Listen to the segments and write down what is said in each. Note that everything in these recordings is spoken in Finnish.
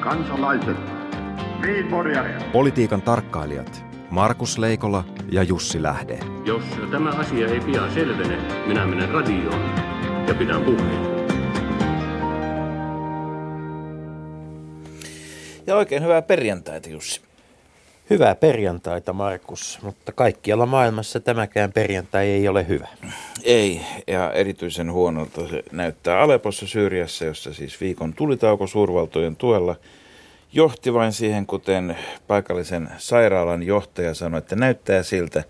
kansalaiset, Politiikan tarkkailijat Markus Leikola ja Jussi Lähde. Jos tämä asia ei pian selvene, minä menen radioon ja pidän puheen. Ja oikein hyvää perjantaita, Jussi. Hyvää perjantaita, Markus, mutta kaikkialla maailmassa tämäkään perjantai ei ole hyvä. Ei, ja erityisen huonolta se näyttää Alepossa Syyriassa, jossa siis viikon tulitauko suurvaltojen tuella johti vain siihen, kuten paikallisen sairaalan johtaja sanoi, että näyttää siltä,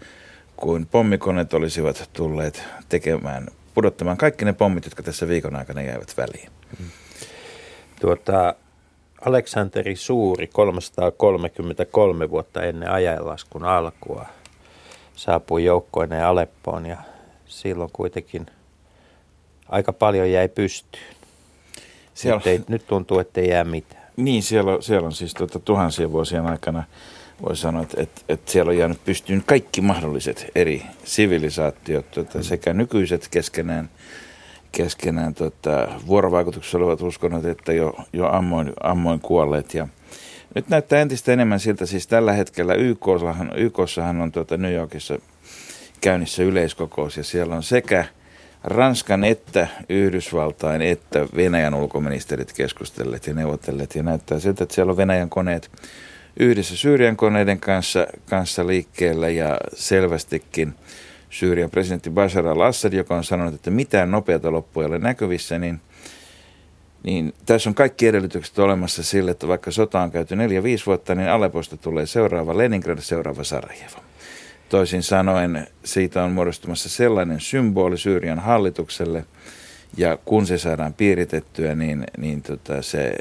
kuin pommikoneet olisivat tulleet tekemään, pudottamaan kaikki ne pommit, jotka tässä viikon aikana jäivät väliin. Tuota, Aleksanteri Suuri 333 vuotta ennen ajanlaskun alkua saapui joukkoineen Aleppoon ja silloin kuitenkin aika paljon jäi pystyyn. Siellä... Nyt, ei, nyt tuntuu, että ei jää mitään. Niin, siellä, siellä on siis tuota, tuhansien vuosien aikana, voi sanoa, että, että, että siellä on jäänyt pystyyn kaikki mahdolliset eri sivilisaatiot, tuota, sekä nykyiset keskenään – keskenään tota, vuorovaikutuksessa olevat uskonnot, että jo, jo ammoin, ammoin kuolleet. Ja nyt näyttää entistä enemmän siltä, siis tällä hetkellä YKssahan, YKssahan on tuota New Yorkissa käynnissä yleiskokous ja siellä on sekä Ranskan että Yhdysvaltain että Venäjän ulkoministerit keskustelleet ja neuvotelleet ja näyttää siltä, että siellä on Venäjän koneet yhdessä Syyrian koneiden kanssa, kanssa liikkeellä ja selvästikin – Syyrian presidentti Bashar al-Assad, joka on sanonut, että mitään nopeata loppua ei ole näkyvissä, niin, niin tässä on kaikki edellytykset olemassa sille, että vaikka sota on käyty 4-5 vuotta, niin Aleposta tulee seuraava Leningrad, seuraava Sarajevo. Toisin sanoen siitä on muodostumassa sellainen symboli Syyrian hallitukselle, ja kun se saadaan piiritettyä, niin, niin tota, se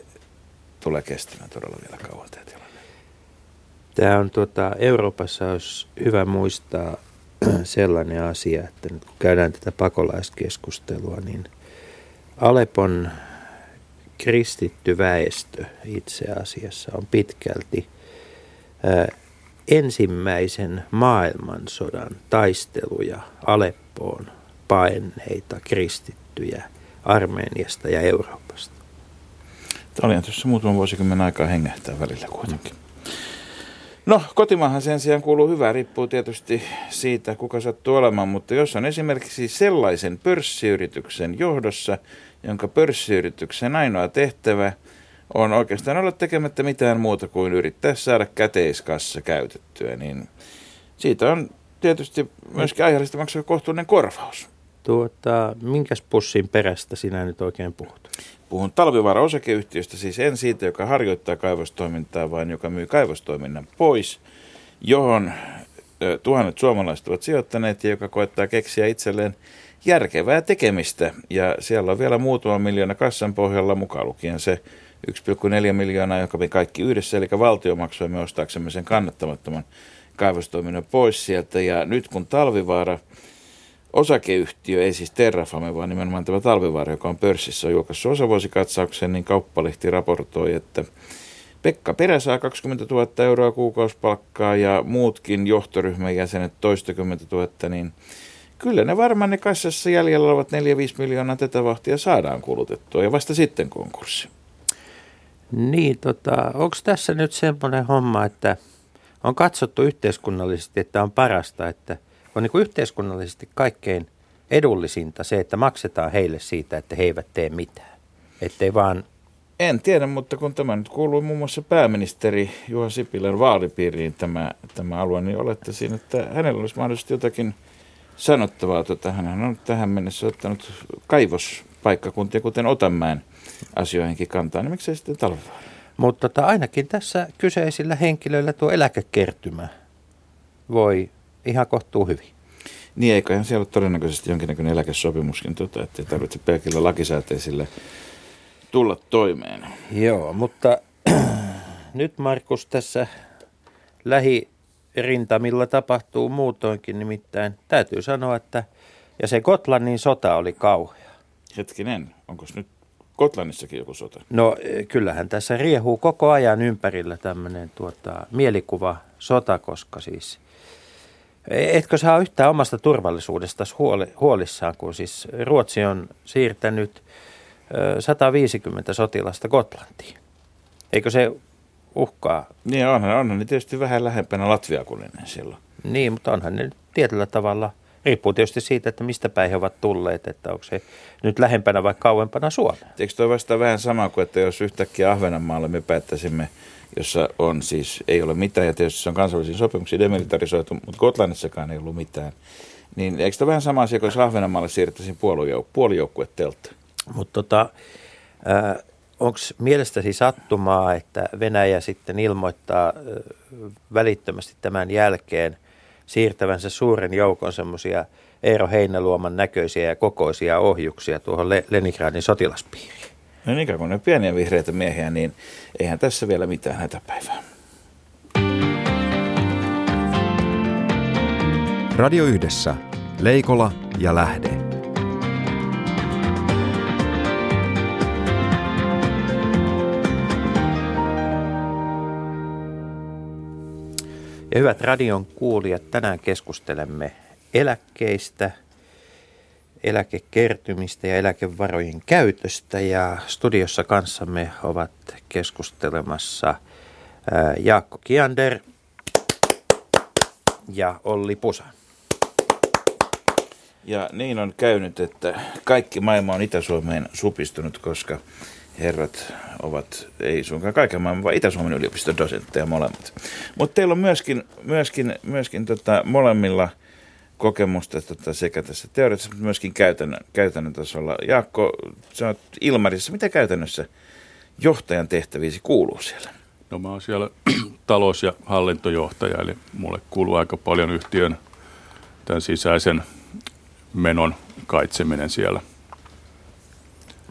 tulee kestämään todella vielä kauan tämä tilanne. Tämä on tuota, Euroopassa olisi hyvä muistaa sellainen asia, että nyt kun käydään tätä pakolaiskeskustelua, niin Alepon kristitty väestö itse asiassa on pitkälti ensimmäisen maailmansodan taisteluja Aleppoon paenneita kristittyjä Armeniasta ja Euroopasta. Tämä oli tuossa muutaman vuosikymmenen aikaa hengähtää välillä kuitenkin. No, kotimaahan sen sijaan kuuluu hyvä, riippuu tietysti siitä, kuka sattuu olemaan, mutta jos on esimerkiksi sellaisen pörssiyrityksen johdossa, jonka pörssiyrityksen ainoa tehtävä on oikeastaan olla tekemättä mitään muuta kuin yrittää saada käteiskassa käytettyä, niin siitä on tietysti myöskin aiheellista maksaa kohtuullinen korvaus. Tuota, minkäs pussin perästä sinä nyt oikein puhut? Puhun talvivaara osakeyhtiöstä, siis en siitä, joka harjoittaa kaivostoimintaa, vaan joka myy kaivostoiminnan pois, johon tuhannet suomalaiset ovat sijoittaneet ja joka koettaa keksiä itselleen järkevää tekemistä. Ja siellä on vielä muutama miljoona kassan pohjalla mukaan lukien se 1,4 miljoonaa, joka me kaikki yhdessä, eli valtio maksoi me ostaaksemme sen kannattamattoman kaivostoiminnan pois sieltä. Ja nyt kun talvivaara osakeyhtiö, ei siis Terrafame, vaan nimenomaan tämä Talvivaara, joka on pörssissä, on julkaissut osavuosikatsauksen, niin kauppalehti raportoi, että Pekka Perä saa 20 000 euroa kuukausipalkkaa ja muutkin johtoryhmän jäsenet toistakymmentä tuhatta, niin kyllä ne varmaan ne kassassa jäljellä olevat 4-5 miljoonaa tätä vahtia saadaan kulutettua ja vasta sitten konkurssi. Niin, tota, onko tässä nyt semmoinen homma, että on katsottu yhteiskunnallisesti, että on parasta, että – on niin kuin yhteiskunnallisesti kaikkein edullisinta se, että maksetaan heille siitä, että he eivät tee mitään. Ettei vaan... En tiedä, mutta kun tämä nyt kuuluu muun muassa pääministeri Juha Sipilän vaalipiiriin tämä, tämä alue, niin olette siinä, että hänellä olisi mahdollisesti jotakin sanottavaa. Tota, hän on tähän mennessä ottanut kaivospaikkakuntia, kuten Otanmäen asioihinkin kantaa, niin miksei sitten talvivaara? Mutta tota, ainakin tässä kyseisillä henkilöillä tuo eläkekertymä voi ihan kohtuu hyvin. Niin, eiköhän siellä ole todennäköisesti jonkinnäköinen eläkesopimuskin, tota, että ei tarvitse pelkillä lakisääteisille tulla toimeen. Joo, mutta nyt Markus tässä lähirintamilla tapahtuu muutoinkin, nimittäin täytyy sanoa, että ja se Gotlannin sota oli kauhea. Hetkinen, onko nyt Gotlannissakin joku sota? No kyllähän tässä riehuu koko ajan ympärillä tämmöinen tuota, mielikuva sota, koska siis – Etkö saa yhtään omasta turvallisuudesta huoli, huolissaan, kun siis Ruotsi on siirtänyt 150 sotilasta Gotlantiin? Eikö se uhkaa? Niin onhan, onhan ne tietysti vähän lähempänä Latvia kuin ennen silloin. Niin, mutta onhan ne tietyllä tavalla, riippuu tietysti siitä, että mistä päin he ovat tulleet, että onko se nyt lähempänä vai kauempana Suomea. Eikö toi vasta vähän sama kuin, että jos yhtäkkiä Ahvenanmaalle me päättäisimme, jossa on siis, ei ole mitään, ja tietysti se on kansainvälisiin sopimuksiin demilitarisoitu, mutta Gotlannissakaan ei ollut mitään. Niin eikö tämä vähän sama asia, kuin jos Ahvenanmaalle siirrettäisiin puolijoukkueteltta? Mutta tota, onko mielestäsi sattumaa, että Venäjä sitten ilmoittaa välittömästi tämän jälkeen siirtävänsä suuren joukon semmoisia Eero Heinäluoman näköisiä ja kokoisia ohjuksia tuohon Leningradin sotilaspiiriin? No niin kuin ne pieniä vihreitä miehiä, niin eihän tässä vielä mitään hätäpäivää. Radio Yhdessä. Leikola ja Lähde. Ja hyvät radion kuulijat, tänään keskustelemme eläkkeistä, eläkekertymistä ja eläkevarojen käytöstä. Ja studiossa kanssamme ovat keskustelemassa Jaakko Kiander ja Olli Pusa. Ja niin on käynyt, että kaikki maailma on Itä-Suomeen supistunut, koska herrat ovat, ei suinkaan kaiken maailman, vaan Itä-Suomen yliopiston dosentteja molemmat. Mutta teillä on myöskin, myöskin, myöskin tota, molemmilla kokemusta tota, sekä tässä teoriassa, mutta myöskin käytännön, käytännön tasolla. Jaakko, sä oot Ilmarissa. Mitä käytännössä johtajan tehtäviisi kuuluu siellä? No mä oon siellä talous- ja hallintojohtaja, eli mulle kuuluu aika paljon yhtiön tämän sisäisen menon kaitseminen siellä –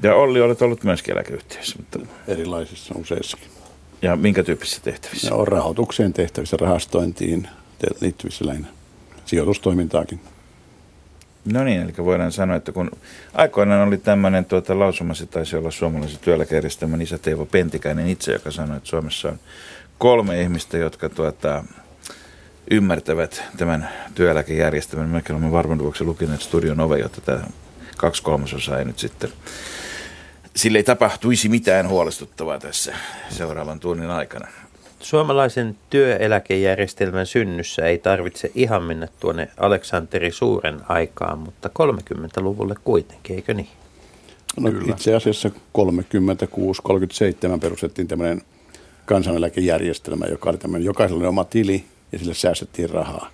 ja Olli, olet ollut myös eläkeyhtiössä. Mutta... Erilaisissa useissakin. Ja minkä tyyppisissä tehtävissä? On rahoitukseen tehtävissä, rahastointiin liittyvissä lähinnä, sijoitustoimintaakin. No niin, eli voidaan sanoa, että kun aikoinaan oli tämmöinen tuota, lausuma, se taisi olla suomalaisen työeläkejärjestelmän isä Teivo Pentikäinen itse, joka sanoi, että Suomessa on kolme ihmistä, jotka tuota, ymmärtävät tämän työeläkejärjestelmän. Mekin olemme varmuuden vuoksi lukineet Studion Ove, jotta tämä kaksi kolmasosaa ei nyt sitten sille ei tapahtuisi mitään huolestuttavaa tässä seuraavan tunnin aikana. Suomalaisen työeläkejärjestelmän synnyssä ei tarvitse ihan mennä tuonne Aleksanteri Suuren aikaan, mutta 30-luvulle kuitenkin, eikö niin? No, Kyllä. itse asiassa 36-37 perustettiin tämmöinen kansaneläkejärjestelmä, joka oli tämmöinen jokaisella oma tili ja sille säästettiin rahaa.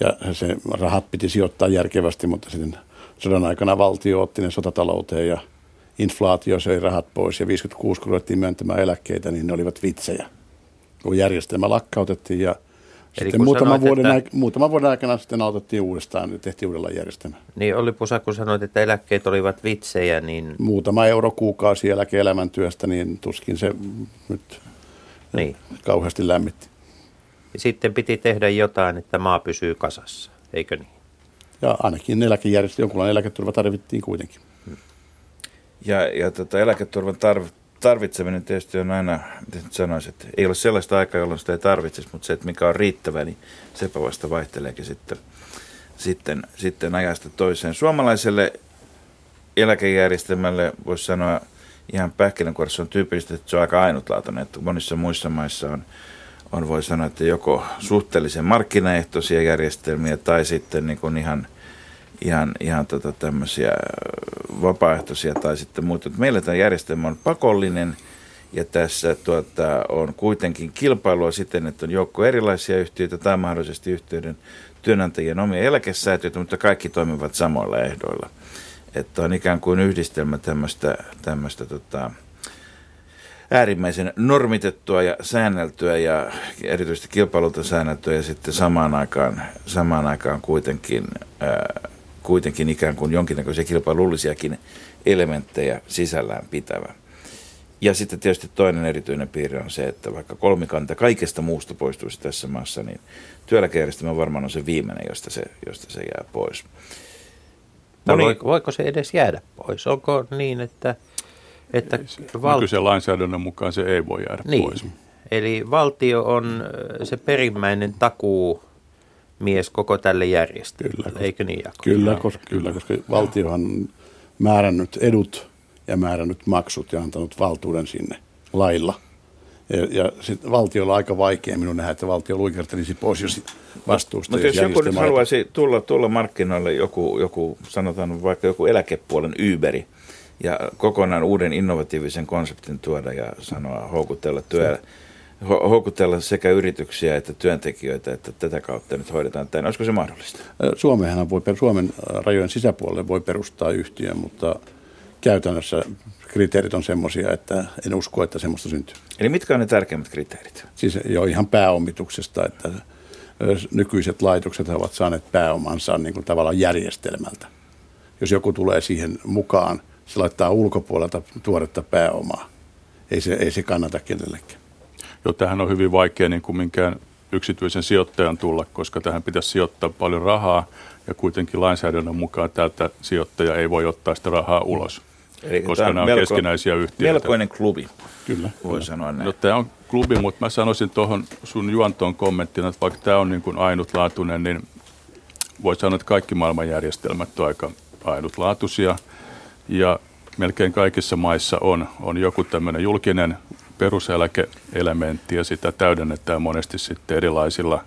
Ja se rahat piti sijoittaa järkevästi, mutta sitten sodan aikana valtio otti ne sotatalouteen ja inflaatio söi rahat pois ja 56 kun ruvettiin myöntämään eläkkeitä, niin ne olivat vitsejä. Kun järjestelmä lakkautettiin ja Eli sitten muutaman, sanoit, vuoden että... muutaman vuoden aikana sitten autettiin uudestaan ja tehtiin uudella järjestelmä. Niin oli Pusa, kun sanoit, että eläkkeet olivat vitsejä, niin... Muutama euro kuukausi eläke-elämäntyöstä, niin tuskin se nyt niin. kauheasti lämmitti. Ja sitten piti tehdä jotain, että maa pysyy kasassa, eikö niin? Ja ainakin eläkejärjestelmä, jonkunlainen eläketurva tarvittiin kuitenkin. Ja, ja tota, eläketurvan tarv, tarvitseminen tietysti on aina, miten sanoisin, että ei ole sellaista aikaa, jolloin sitä ei tarvitsisi, mutta se, että mikä on riittävä, niin sepä vasta vaihteleekin sitten, sitten, sitten ajasta toiseen. Suomalaiselle eläkejärjestelmälle voisi sanoa ihan pähkinänkuoressa on tyypillistä, että se on aika ainutlaatuinen, että monissa muissa maissa on, on voi sanoa, että joko suhteellisen markkinaehtoisia järjestelmiä tai sitten niin kuin ihan, ihan, ihan tota tämmöisiä vapaaehtoisia tai sitten muuta. Meillä tämä järjestelmä on pakollinen ja tässä tuota, on kuitenkin kilpailua siten, että on joukko erilaisia yhtiöitä tai mahdollisesti yhtiöiden työnantajien omia eläkesäätiöitä, mutta kaikki toimivat samoilla ehdoilla. Että on ikään kuin yhdistelmä tämmöistä, tämmöistä tota, äärimmäisen normitettua ja säänneltyä ja erityisesti kilpailulta säänneltyä ja sitten samaan aikaan, samaan aikaan kuitenkin, ää, kuitenkin ikään kuin jonkinnäköisiä kilpailullisiakin elementtejä sisällään pitävä. Ja sitten tietysti toinen erityinen piirre on se, että vaikka kolmikanta kaikesta muusta poistuisi tässä maassa, niin työeläkejärjestelmä varmaan on se viimeinen, josta se, josta se jää pois. No niin. Voiko se edes jäädä pois? Onko niin, että että val... Nykyisen lainsäädännön mukaan se ei voi jäädä niin. pois. Eli valtio on se perimmäinen takuu mies koko tälle järjestelmälle, kyllä, eikö niin Jako? Kyllä, koska, kyllä, koska valtiohan on määrännyt edut ja määrännyt maksut ja antanut valtuuden sinne lailla. Ja, ja sitten valtiolla on aika vaikea minun nähdä, että valtio luikertelisi pois jos vastuusta. Mutta jos joku nyt haluaisi tulla, tulla markkinoille, joku, joku, sanotaan vaikka joku eläkepuolen Uberi, ja kokonaan uuden innovatiivisen konseptin tuoda ja sanoa, houkutella, työ, houkutella sekä yrityksiä että työntekijöitä, että tätä kautta nyt hoidetaan tämä. Olisiko se mahdollista? Suomeenhan voi, Suomen rajojen sisäpuolelle voi perustaa yhtiön, mutta käytännössä kriteerit on semmoisia, että en usko, että semmoista syntyy. Eli mitkä on ne tärkeimmät kriteerit? Siis jo ihan pääomituksesta, että nykyiset laitokset ovat saaneet pääomansa niin kuin tavallaan järjestelmältä. Jos joku tulee siihen mukaan, se laittaa ulkopuolelta tuoretta pääomaa. Ei se, ei se kannata kenellekään. Jo tähän on hyvin vaikea niin kuin minkään yksityisen sijoittajan tulla, koska tähän pitäisi sijoittaa paljon rahaa ja kuitenkin lainsäädännön mukaan tältä sijoittaja ei voi ottaa sitä rahaa ulos, Eli koska nämä on melko- keskinäisiä yhtiöitä. Melkoinen klubi, Kyllä. voi sanoa näin. No tämä on klubi, mutta mä sanoisin tuohon sun juontoon kommenttina, että vaikka tämä on niin kuin ainutlaatuinen, niin voi sanoa, että kaikki maailman järjestelmät on aika ainutlaatuisia. Ja melkein kaikissa maissa on, on joku tämmöinen julkinen peruseläkeelementti ja sitä täydennetään monesti sitten erilaisilla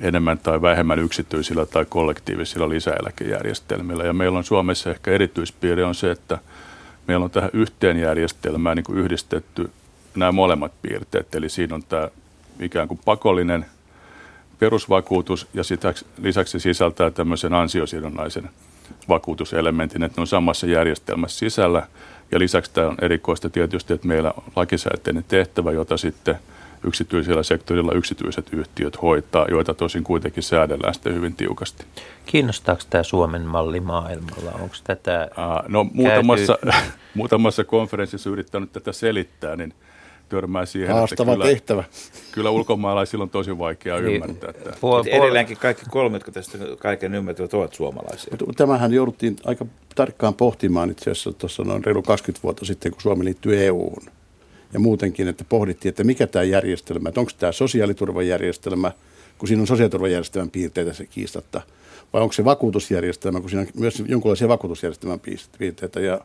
enemmän tai vähemmän yksityisillä tai kollektiivisilla lisäeläkejärjestelmillä. Ja meillä on Suomessa ehkä erityispiirre on se, että meillä on tähän yhteen järjestelmään niin kuin yhdistetty nämä molemmat piirteet. Eli siinä on tämä ikään kuin pakollinen perusvakuutus ja sitä, lisäksi sisältää tämmöisen ansiosidonnaisen vakuutuselementin, että ne on samassa järjestelmässä sisällä. Ja lisäksi tämä on erikoista tietysti, että meillä on lakisääteinen tehtävä, jota sitten yksityisellä sektorilla yksityiset yhtiöt hoitaa, joita tosin kuitenkin säädellään sitten hyvin tiukasti. Kiinnostaako tämä Suomen malli maailmalla? Onko tätä Aa, No muutamassa, muutamassa konferenssissa yrittänyt tätä selittää, niin törmää siihen, Haastava että kyllä, tehtävä. kyllä ulkomaalaisilla on tosi vaikea ymmärtää tämä. Puol- edelleenkin kaikki kolme, jotka tästä kaiken ymmärtävät, ovat suomalaisia. Mutta Tämähän jouduttiin aika tarkkaan pohtimaan itse asiassa tuossa noin reilu 20 vuotta sitten, kun Suomi liittyi EU-hun. Ja muutenkin, että pohdittiin, että mikä tämä järjestelmä, että onko tämä sosiaaliturvajärjestelmä, kun siinä on sosiaaliturvajärjestelmän piirteitä se kiistatta, vai onko se vakuutusjärjestelmä, kun siinä on myös jonkinlaisia vakuutusjärjestelmän piirteitä. Ja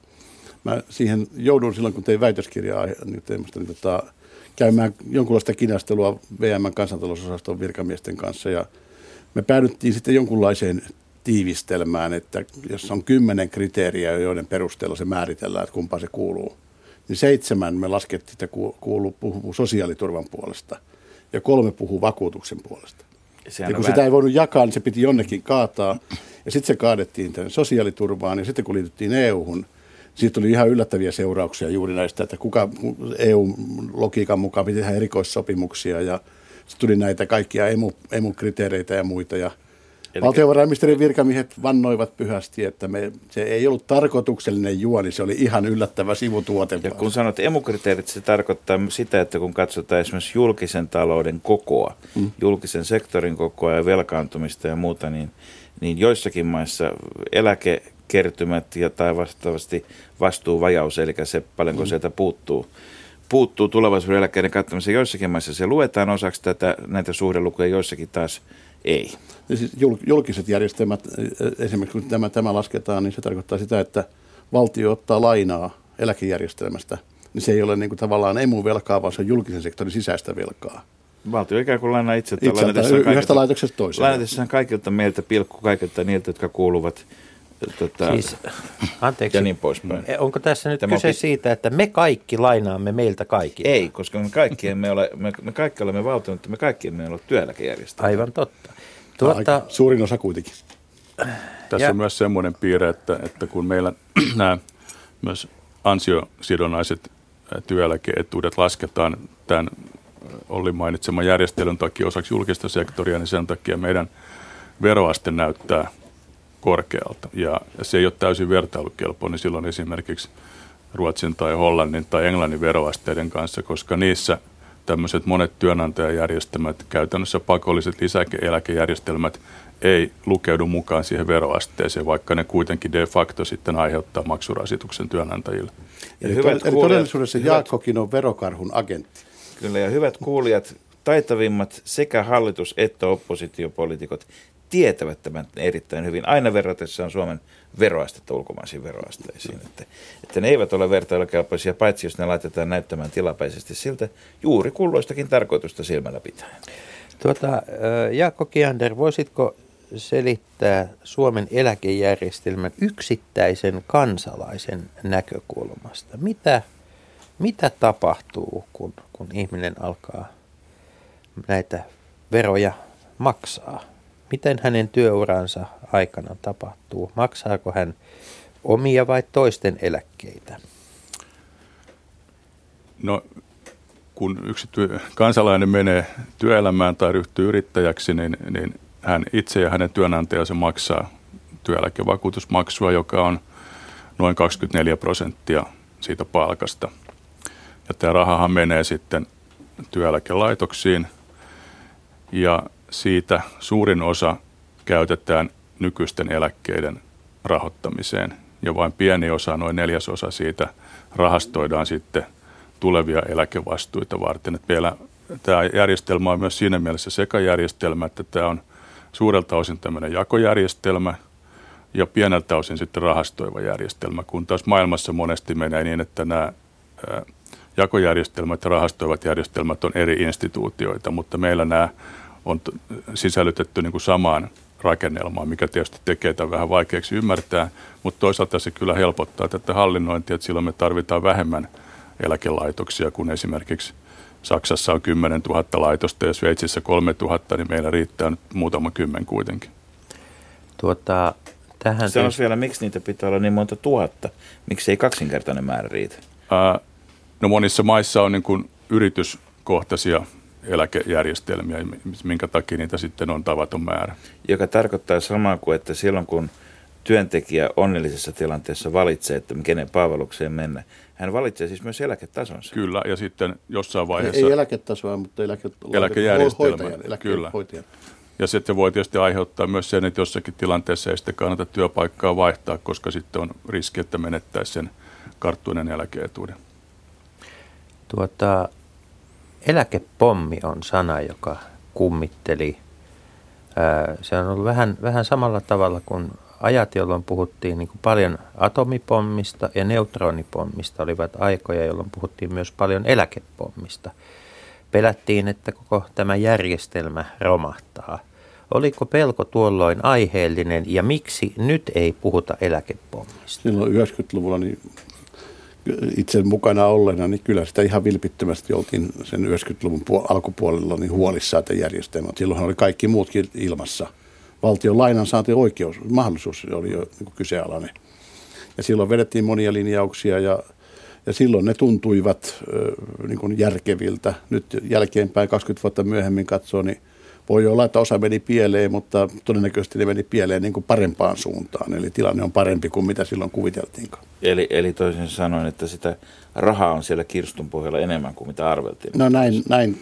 mä siihen joudun silloin, kun tein väitöskirjaa niin teemasta, niin tota, käymään jonkunlaista kinastelua VM kansantalousosaston virkamiesten kanssa ja me päädyttiin sitten jonkunlaiseen tiivistelmään, että jos on kymmenen kriteeriä, joiden perusteella se määritellään, että kumpaan se kuuluu, niin seitsemän me laskettiin, että ku- kuuluu, puhuu sosiaaliturvan puolesta ja kolme puhuu vakuutuksen puolesta. Sehän Ja kun on sitä ei voinut jakaa, niin se piti jonnekin kaataa. Ja sitten se kaadettiin tänne sosiaaliturvaan ja sitten kun liityttiin EU-hun, siitä tuli ihan yllättäviä seurauksia juuri näistä, että kuka EU-logiikan mukaan piti tehdä erikoissopimuksia ja sitten tuli näitä kaikkia emu, emu-kriteereitä ja muita. Ja Eli- valtiovarainministerin virkamiehet vannoivat pyhästi, että me, se ei ollut tarkoituksellinen juoni, se oli ihan yllättävä sivutuote. Ja kun sanot emukriteerit, se tarkoittaa sitä, että kun katsotaan esimerkiksi julkisen talouden kokoa, mm. julkisen sektorin kokoa ja velkaantumista ja muuta, niin, niin joissakin maissa eläkekertymät ja tai vastaavasti vastuuvajaus, eli se paljonko mm. sieltä puuttuu, puuttuu tulevaisuuden eläkkeiden kattamiseen. Joissakin maissa se luetaan osaksi tätä, näitä suhdelukuja, joissakin taas ei. Ja siis jul- julkiset järjestelmät, e- esimerkiksi kun tämä, tämä lasketaan, niin se tarkoittaa sitä, että valtio ottaa lainaa eläkejärjestelmästä. Niin se ei ole niin kuin tavallaan emu-velkaa, vaan se on julkisen sektorin sisäistä velkaa. Valtio ikään kuin lainaa itse, Itseltään, y- yhdestä laitoksesta toiseen. Lainatessaan kaikilta meiltä pilkku kaikilta niiltä, jotka kuuluvat tota, Siis, anteeksi, ja niin poispäin. E, onko tässä nyt Tämä on kyse pit- siitä, että me kaikki lainaamme meiltä kaikki? Ei, koska me kaikki emme ole, me, me kaikki olemme valtio, mutta me kaikki emme ole työeläkejärjestelmä. Aivan totta. Tuota, Tuota, suurin osa kuitenkin. Tässä Ja- on myös semmoinen piirre, että, että kun meillä nämä myös ansiosidonnaiset työeläkeetuudet lasketaan tämän Olli mainitseman järjestelyn takia osaksi julkista sektoria, niin sen takia meidän veroaste näyttää korkealta. Ja se ei ole täysin vertailukelpoinen niin silloin esimerkiksi Ruotsin tai Hollannin tai Englannin veroasteiden kanssa, koska niissä tämmöiset monet työnantajajärjestelmät, käytännössä pakolliset lisäeläkejärjestelmät, ei lukeudu mukaan siihen veroasteeseen, vaikka ne kuitenkin de facto sitten aiheuttaa maksurasituksen työnantajille. Ja Eli, hyvät to- eli kuulijat- todellisuudessa hyvät- Jaakkokin on verokarhun agentti. Kyllä, ja hyvät kuulijat, taitavimmat sekä hallitus- että oppositiopoliitikot tietävät tämän erittäin hyvin, aina verratessaan Suomen veroastetta ulkomaisiin veroasteisiin. Että, että ne eivät ole vertailukelpoisia, paitsi jos ne laitetaan näyttämään tilapäisesti siltä juuri kulloistakin tarkoitusta silmällä pitäen. Tuota, Jaakko Kiander, voisitko selittää Suomen eläkejärjestelmän yksittäisen kansalaisen näkökulmasta? Mitä, mitä tapahtuu, kun, kun ihminen alkaa näitä veroja maksaa? Miten hänen työuransa aikana tapahtuu? Maksaako hän omia vai toisten eläkkeitä? No, kun yksi työ, kansalainen menee työelämään tai ryhtyy yrittäjäksi, niin, niin hän itse ja hänen työnantajansa maksaa työeläkevakuutusmaksua, joka on noin 24 prosenttia siitä palkasta. Ja tämä rahahan menee sitten työeläkelaitoksiin ja siitä suurin osa käytetään nykyisten eläkkeiden rahoittamiseen ja vain pieni osa, noin neljäsosa siitä rahastoidaan sitten tulevia eläkevastuita varten. Että vielä tämä järjestelmä on myös siinä mielessä sekajärjestelmä, että tämä on suurelta osin tämmöinen jakojärjestelmä ja pieneltä osin sitten rahastoiva järjestelmä, kun taas maailmassa monesti menee niin, että nämä jakojärjestelmät ja rahastoivat järjestelmät on eri instituutioita, mutta meillä nämä on sisällytetty niin kuin samaan rakennelmaan, mikä tietysti tekee tämän vähän vaikeaksi ymmärtää, mutta toisaalta se kyllä helpottaa tätä hallinnointia, että silloin me tarvitaan vähemmän eläkelaitoksia kuin esimerkiksi Saksassa on 10 000 laitosta ja Sveitsissä 3 000, niin meillä riittää nyt muutama kymmen kuitenkin. Tuota, tähän Se on vielä, miksi niitä pitää olla niin monta tuhatta? Miksi ei kaksinkertainen määrä riitä? Ää, no monissa maissa on niin kuin yrityskohtaisia eläkejärjestelmiä, minkä takia niitä sitten on tavaton määrä. Joka tarkoittaa samaa kuin, että silloin kun työntekijä onnellisessa tilanteessa valitsee, että kenen palvelukseen mennä, hän valitsee siis myös eläketasonsa. Kyllä, ja sitten jossain vaiheessa... Ei, ei eläketasoa, mutta eläke, eläkejärjestelmä. Hoitajan, kyllä. Ja sitten voi tietysti aiheuttaa myös sen, että jossakin tilanteessa ei sitten kannata työpaikkaa vaihtaa, koska sitten on riski, että menettäisi sen karttuinen eläkeetuuden. Tuota, eläkepommi on sana, joka kummitteli. Se on ollut vähän, vähän samalla tavalla kuin ajat, jolloin puhuttiin niin kuin paljon atomipommista ja neutronipommista, olivat aikoja, jolloin puhuttiin myös paljon eläkepommista. Pelättiin, että koko tämä järjestelmä romahtaa. Oliko pelko tuolloin aiheellinen ja miksi nyt ei puhuta eläkepommista? Silloin 90-luvulla niin itse mukana olleena, niin kyllä sitä ihan vilpittömästi oltiin sen 90-luvun alkupuolella niin huolissaan että järjestelmä. Silloin oli kaikki muutkin ilmassa – valtion lainan saanti oikeus, mahdollisuus oli jo niin kyseenalainen. Ja silloin vedettiin monia linjauksia ja, ja silloin ne tuntuivat niin kuin järkeviltä. Nyt jälkeenpäin 20 vuotta myöhemmin katsoo, niin voi olla, että osa meni pieleen, mutta todennäköisesti ne meni pieleen niin kuin parempaan suuntaan. Eli tilanne on parempi kuin mitä silloin kuviteltiinkaan. Eli, eli toisin sanoen, että sitä rahaa on siellä kirstun pohjalla enemmän kuin mitä arveltiin. No näin. näin.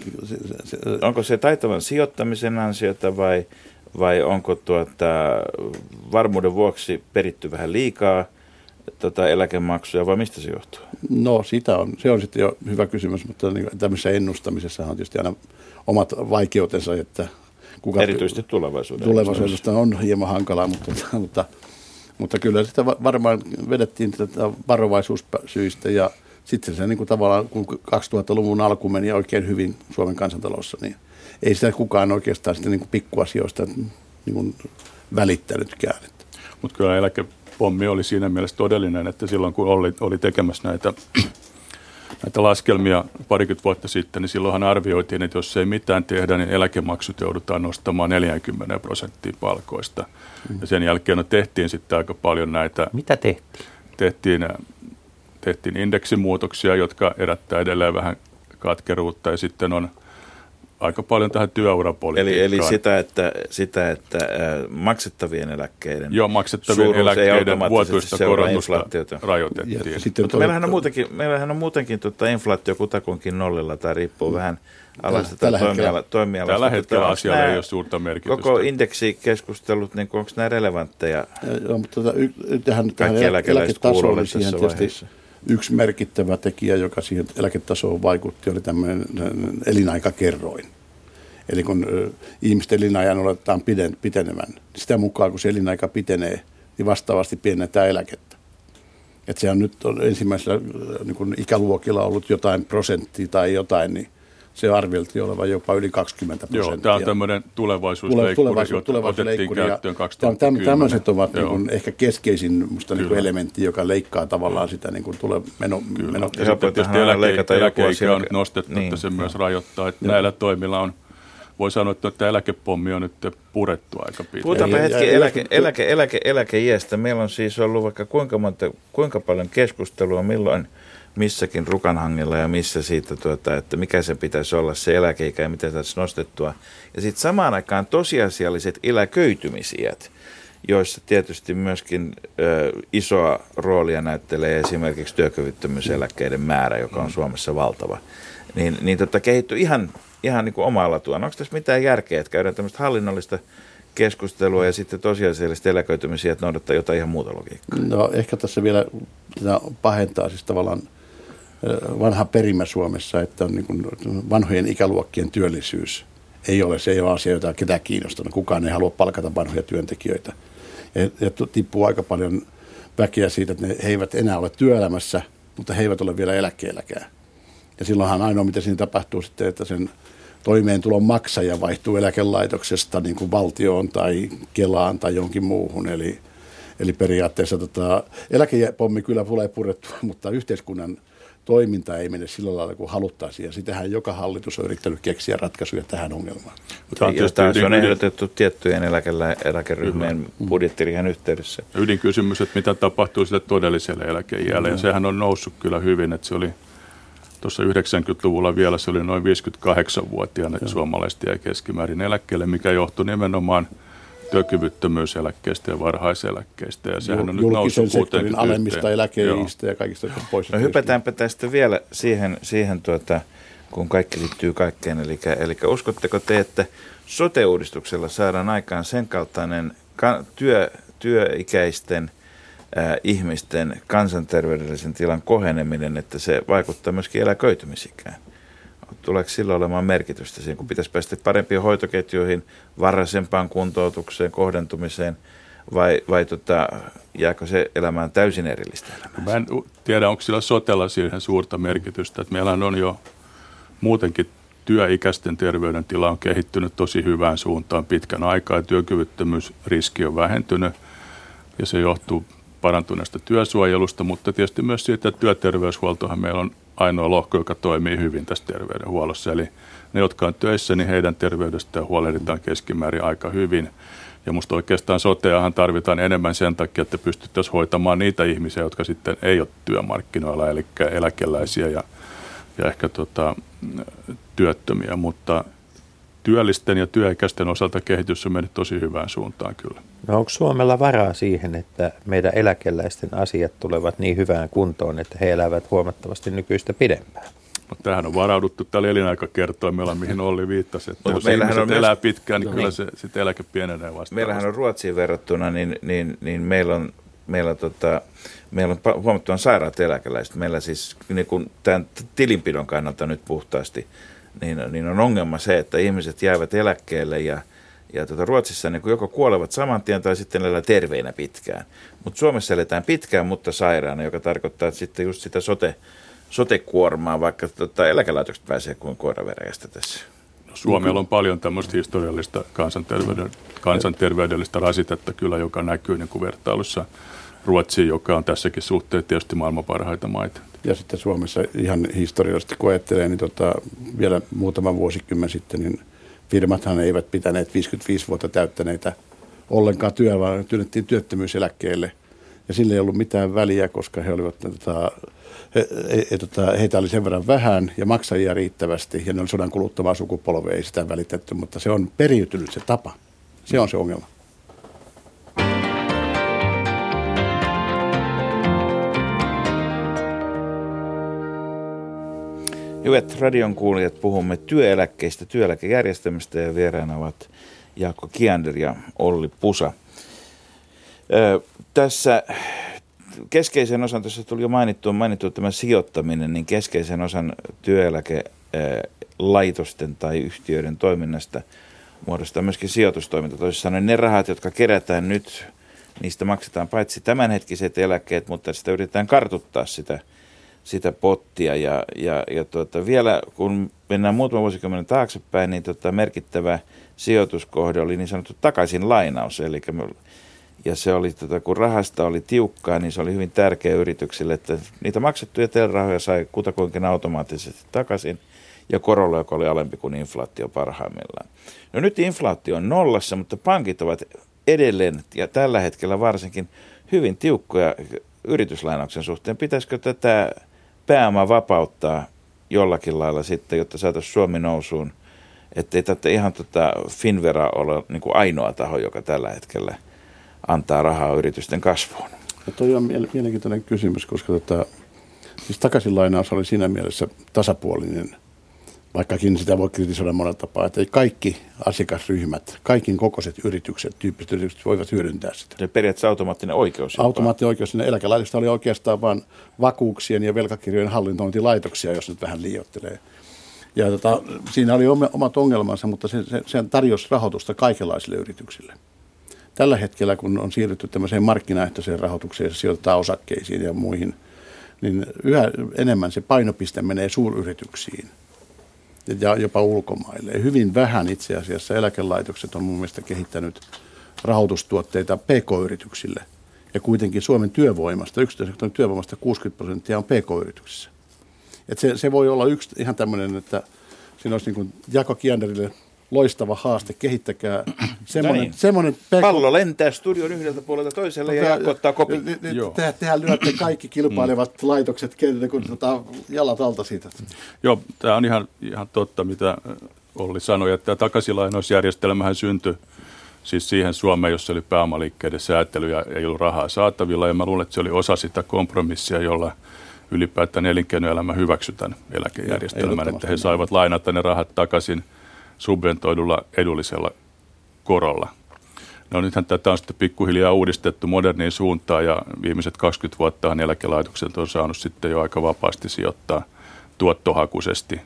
Onko se taitavan sijoittamisen ansiota vai vai onko tuota, varmuuden vuoksi peritty vähän liikaa tota eläkemaksuja vai mistä se johtuu? No sitä on, se on sitten jo hyvä kysymys, mutta niin tämmöisessä ennustamisessa on tietysti aina omat vaikeutensa, että kuka Erityisesti tulevaisuudessa. Tulevaisuudesta on hieman hankalaa, mutta, mutta, mutta kyllä sitä varmaan vedettiin tätä varovaisuussyistä ja sitten se niin kuin tavallaan, kun 2000-luvun alku meni oikein hyvin Suomen kansantalossa, niin ei sitä kukaan oikeastaan sitten niin kuin pikkuasioista niin kuin välittänytkään. Mutta kyllä eläkepommi oli siinä mielessä todellinen, että silloin kun oli, oli tekemässä näitä, näitä laskelmia parikymmentä vuotta sitten, niin silloinhan arvioitiin, että jos ei mitään tehdä, niin eläkemaksut joudutaan nostamaan 40 prosenttia palkoista. Mm. Ja sen jälkeen no, tehtiin sitten aika paljon näitä... Mitä tehtiin? Tehtiin, tehtiin indeksimuutoksia, jotka erättää edelleen vähän katkeruutta ja sitten on – aika paljon tähän työurapolitiikkaan. Eli, eli sitä, että, sitä, että äh, maksettavien eläkkeiden Joo, maksettavien eläkkeiden vuotuista korotusta rajoitettiin. Ja, sitten Mutta meillähän on muutenkin, meillähän on muutenkin tuota inflaatio kutakuinkin nollilla tai riippuu mm. vähän alasta tällä, toimiala, toimialasta. Tällä hetkellä asialla ei ole suurta merkitystä. Koko indeksikeskustelut, niin onko nämä relevantteja? Joo, mutta tota, tähän, tähän eläketasoon siihen tietysti vaiheessa yksi merkittävä tekijä, joka siihen eläketasoon vaikutti, oli tämmöinen elinaikakerroin. Eli kun ihmisten elinajan oletetaan piden, pitenevän, niin sitä mukaan kun se elinaika pitenee, niin vastaavasti pienennetään eläkettä. Että se on nyt on ensimmäisellä niin kun ikäluokilla ollut jotain prosenttia tai jotain, niin se arveltiin olevan jopa yli 20 prosenttia. Joo, tämä on tämmöinen tulevaisuusleikkuri, tulevaisuus, jota tulevaisuusleikkuri. otettiin Ja käyttöön täm- 2010. Tämmöiset ovat niin Joo. kuin ehkä keskeisin musta niin kuin elementti, joka leikkaa tavallaan sitä niin kuin tule meno, meno, Ja sitten tietysti eläke, eläkeikä on nyt nostettu, niin. että se myös rajoittaa. Että näillä toimilla on, voi sanoa, että tämä eläkepommi on nyt purettu aika pitkään. Puhutaanpa hetki eläke, eläke, eläke, eläkeiästä. Meillä on siis ollut vaikka kuinka, monta, kuinka paljon keskustelua, milloin missäkin rukanhangella ja missä siitä, tuota, että mikä se pitäisi olla se eläkeikä ja miten saisi nostettua. Ja sitten samaan aikaan tosiasialliset eläköitymisiät, joissa tietysti myöskin ö, isoa roolia näyttelee esimerkiksi työkyvyttömyyseläkkeiden määrä, joka on Suomessa valtava. Niin, niin tota, kehittyy ihan, ihan niin kuin omaa latuaan. Onko tässä mitään järkeä, että käydään tämmöistä hallinnollista keskustelua ja sitten tosiasiallisesti eläköitymisiä, että noudattaa jotain ihan muuta logiikkaa? No ehkä tässä vielä pahentaa siis tavallaan vanha perimä Suomessa, että on niin vanhojen ikäluokkien työllisyys ei ole, se ei ole asia, jota ketään kiinnostanut. Kukaan ei halua palkata vanhoja työntekijöitä. Ja, ja tippuu aika paljon väkeä siitä, että ne, he eivät enää ole työelämässä, mutta he eivät ole vielä eläkkeelläkään. Ja silloinhan ainoa, mitä siinä tapahtuu sitten, että sen toimeentulon maksaja vaihtuu eläkelaitoksesta niin kuin valtioon tai Kelaan tai jonkin muuhun. Eli, eli periaatteessa tota, eläkepommi kyllä tulee purettua, mutta yhteiskunnan toiminta ei mene sillä lailla kuin haluttaisiin. Ja sitähän joka hallitus on yrittänyt keksiä ratkaisuja tähän ongelmaan. Tämä on Ja tietysti taas on ehdotettu tiettyjen eläkelä, eläkeryhmien budjettirihän yhteydessä. ydinkysymys, että mitä tapahtuu sille todelliselle eläkeiälle. Ja sehän on noussut kyllä hyvin, että se oli tuossa 90-luvulla vielä se oli noin 58-vuotiaana suomalaiset jäi keskimäärin eläkkeelle, mikä johtui nimenomaan työkyvyttömyyseläkkeestä ja varhaiseläkkeestä. Ja sehän on nyt Julkisen noussut sektorin 61. alemmista eläkeistä ja kaikista pois. No hypätäänpä tästä vielä siihen, siihen tuota, kun kaikki liittyy kaikkeen. Eli, eli uskotteko te, että sote-uudistuksella saadaan aikaan sen kaltainen ka- työ, työikäisten ää, ihmisten kansanterveydellisen tilan koheneminen, että se vaikuttaa myöskin eläköitymisikään? Tuleeko sillä olemaan merkitystä siihen, kun pitäisi päästä parempiin hoitoketjuihin, varhaisempaan kuntoutukseen, kohdentumiseen, vai, vai tota, jääkö se elämään täysin erillistä elämää? Mä en tiedä, onko sillä sotella siihen suurta merkitystä. Että meillä on jo muutenkin työikäisten terveydentila on kehittynyt tosi hyvään suuntaan pitkän aikaa. ja Työkyvyttömyysriski on vähentynyt ja se johtuu parantuneesta työsuojelusta, mutta tietysti myös siitä, että työterveyshuoltohan meillä on ainoa lohko, joka toimii hyvin tässä terveydenhuollossa. Eli ne, jotka on töissä, niin heidän terveydestään huolehditaan keskimäärin aika hyvin. Ja musta oikeastaan soteahan tarvitaan enemmän sen takia, että pystyttäisiin hoitamaan niitä ihmisiä, jotka sitten ei ole työmarkkinoilla, eli eläkeläisiä ja, ja ehkä tota, työttömiä, mutta työllisten ja työikäisten osalta kehitys on mennyt tosi hyvään suuntaan kyllä. No onko Suomella varaa siihen, että meidän eläkeläisten asiat tulevat niin hyvään kuntoon, että he elävät huomattavasti nykyistä pidempään? Mutta tähän on varauduttu tällä elinaikakertoimella, mihin Olli viittasi, että Mutta jos meillähän ihmiset on myös- elää pitkään, niin kyllä se sitten eläke pienenee vastaavasti. Meillähän on Ruotsiin verrattuna, niin, niin, niin meillä on, meillä, tota, meillä on huomattavan sairaat eläkeläiset. Meillä siis niin kun tämän tilinpidon kannalta nyt puhtaasti, niin, niin on ongelma se, että ihmiset jäävät eläkkeelle ja, ja tota Ruotsissa niin joko kuolevat saman tien tai sitten elää terveinä pitkään. Mutta Suomessa eletään pitkään, mutta sairaana, joka tarkoittaa että sitten just sitä sote, sote-kuormaa, vaikka tota, eläkelaitokset pääsee kuin koiraveräjästä tässä. Suomella on paljon tämmöistä historiallista kansanterveyden, kansanterveydellistä rasitetta kyllä, joka näkyy niin kuin vertailussa Ruotsiin, joka on tässäkin suhteessa tietysti maailman parhaita maita. Ja sitten Suomessa ihan historiallisesti, kun ajattelee, niin tota, vielä muutama vuosikymmen sitten, niin firmathan eivät pitäneet 55 vuotta täyttäneitä ollenkaan työ, vaan työnnettiin työttömyyseläkkeelle. Ja sillä ei ollut mitään väliä, koska he olivat, tota, he, he, tota, heitä oli sen verran vähän ja maksajia riittävästi. Ja ne oli sodan kuluttamaa sukupolvea, ei sitä välitetty, mutta se on periytynyt se tapa. Se on se ongelma. Hyvät radion kuulijat, puhumme työeläkkeistä, työeläkejärjestelmästä ja vieraana ovat Jaakko Kiander ja Olli Pusa. Ö, tässä keskeisen osan, tässä tuli jo mainittu, mainittu tämä sijoittaminen, niin keskeisen osan työeläke ö, laitosten tai yhtiöiden toiminnasta muodostaa myöskin sijoitustoiminta. Toisin sanoen ne rahat, jotka kerätään nyt, niistä maksetaan paitsi tämänhetkiset eläkkeet, mutta sitä yritetään kartuttaa sitä, sitä pottia. Ja, ja, ja tuota, vielä kun mennään muutama vuosikymmenen taaksepäin, niin tota, merkittävä sijoituskohde oli niin sanottu takaisin lainaus. Eli me, ja se oli, tota, kun rahasta oli tiukkaa, niin se oli hyvin tärkeä yrityksille, että niitä maksettuja telrahoja sai kutakuinkin automaattisesti takaisin ja korolla, joka oli alempi kuin inflaatio parhaimmillaan. No nyt inflaatio on nollassa, mutta pankit ovat edelleen ja tällä hetkellä varsinkin hyvin tiukkoja yrityslainauksen suhteen. Pitäisikö tätä pääomaa vapauttaa jollakin lailla sitten, jotta saataisiin Suomi nousuun, ettei tätä ihan tota Finvera ole niin kuin ainoa taho, joka tällä hetkellä antaa rahaa yritysten kasvuun. Ja toi on mielenkiintoinen kysymys, koska tota, siis takaisinlainaus oli siinä mielessä tasapuolinen – vaikkakin sitä voi kritisoida monella tapaa, että kaikki asiakasryhmät, kaikin kokoiset yritykset, tyyppiset yritykset voivat hyödyntää sitä. Se periaatteessa automaattinen oikeus. Automaattinen oikeus. Sinne eläkelaitosta oli oikeastaan vain vakuuksien ja velkakirjojen hallintointilaitoksia, jos nyt vähän liioittelee. Ja tota, siinä oli omat ongelmansa, mutta se, se, se tarjosi rahoitusta kaikenlaisille yrityksille. Tällä hetkellä, kun on siirrytty tämmöiseen markkinaehtoiseen rahoitukseen, se sijoitetaan osakkeisiin ja muihin, niin yhä enemmän se painopiste menee suuryrityksiin – ja jopa ulkomaille. Hyvin vähän itse asiassa eläkelaitokset on mun mielestä kehittänyt rahoitustuotteita pk-yrityksille. Ja kuitenkin Suomen työvoimasta, yksityisen työvoimasta 60 prosenttia on pk-yrityksissä. Et se, se voi olla yksi ihan tämmöinen, että siinä olisi niin kuin Jako Kianderille loistava haaste, kehittäkää semmoinen, niin. semmoinen. Pallo lentää studion yhdeltä puolelta toiselle ja Jaakko ottaa kopin. Te, te, tehän lyötte kaikki kilpailevat mm. laitokset kun tota, jalat alta siitä. Joo, tämä on ihan, ihan totta, mitä Olli sanoi, että tämä takaisinlainausjärjestelmähän syntyi siis siihen Suomeen, jossa oli pääomaliikkeiden säätely ja ei ollut rahaa saatavilla. Ja mä luulen, että se oli osa sitä kompromissia, jolla ylipäätään elinkeinoelämä hyväksytään eläkejärjestelmän, että he saivat lainata ne rahat takaisin – subventoidulla edullisella korolla. No nythän tätä on sitten pikkuhiljaa uudistettu moderniin suuntaan ja viimeiset 20 vuotta eläkelaitokset on saanut sitten jo aika vapaasti sijoittaa tuottohakuisesti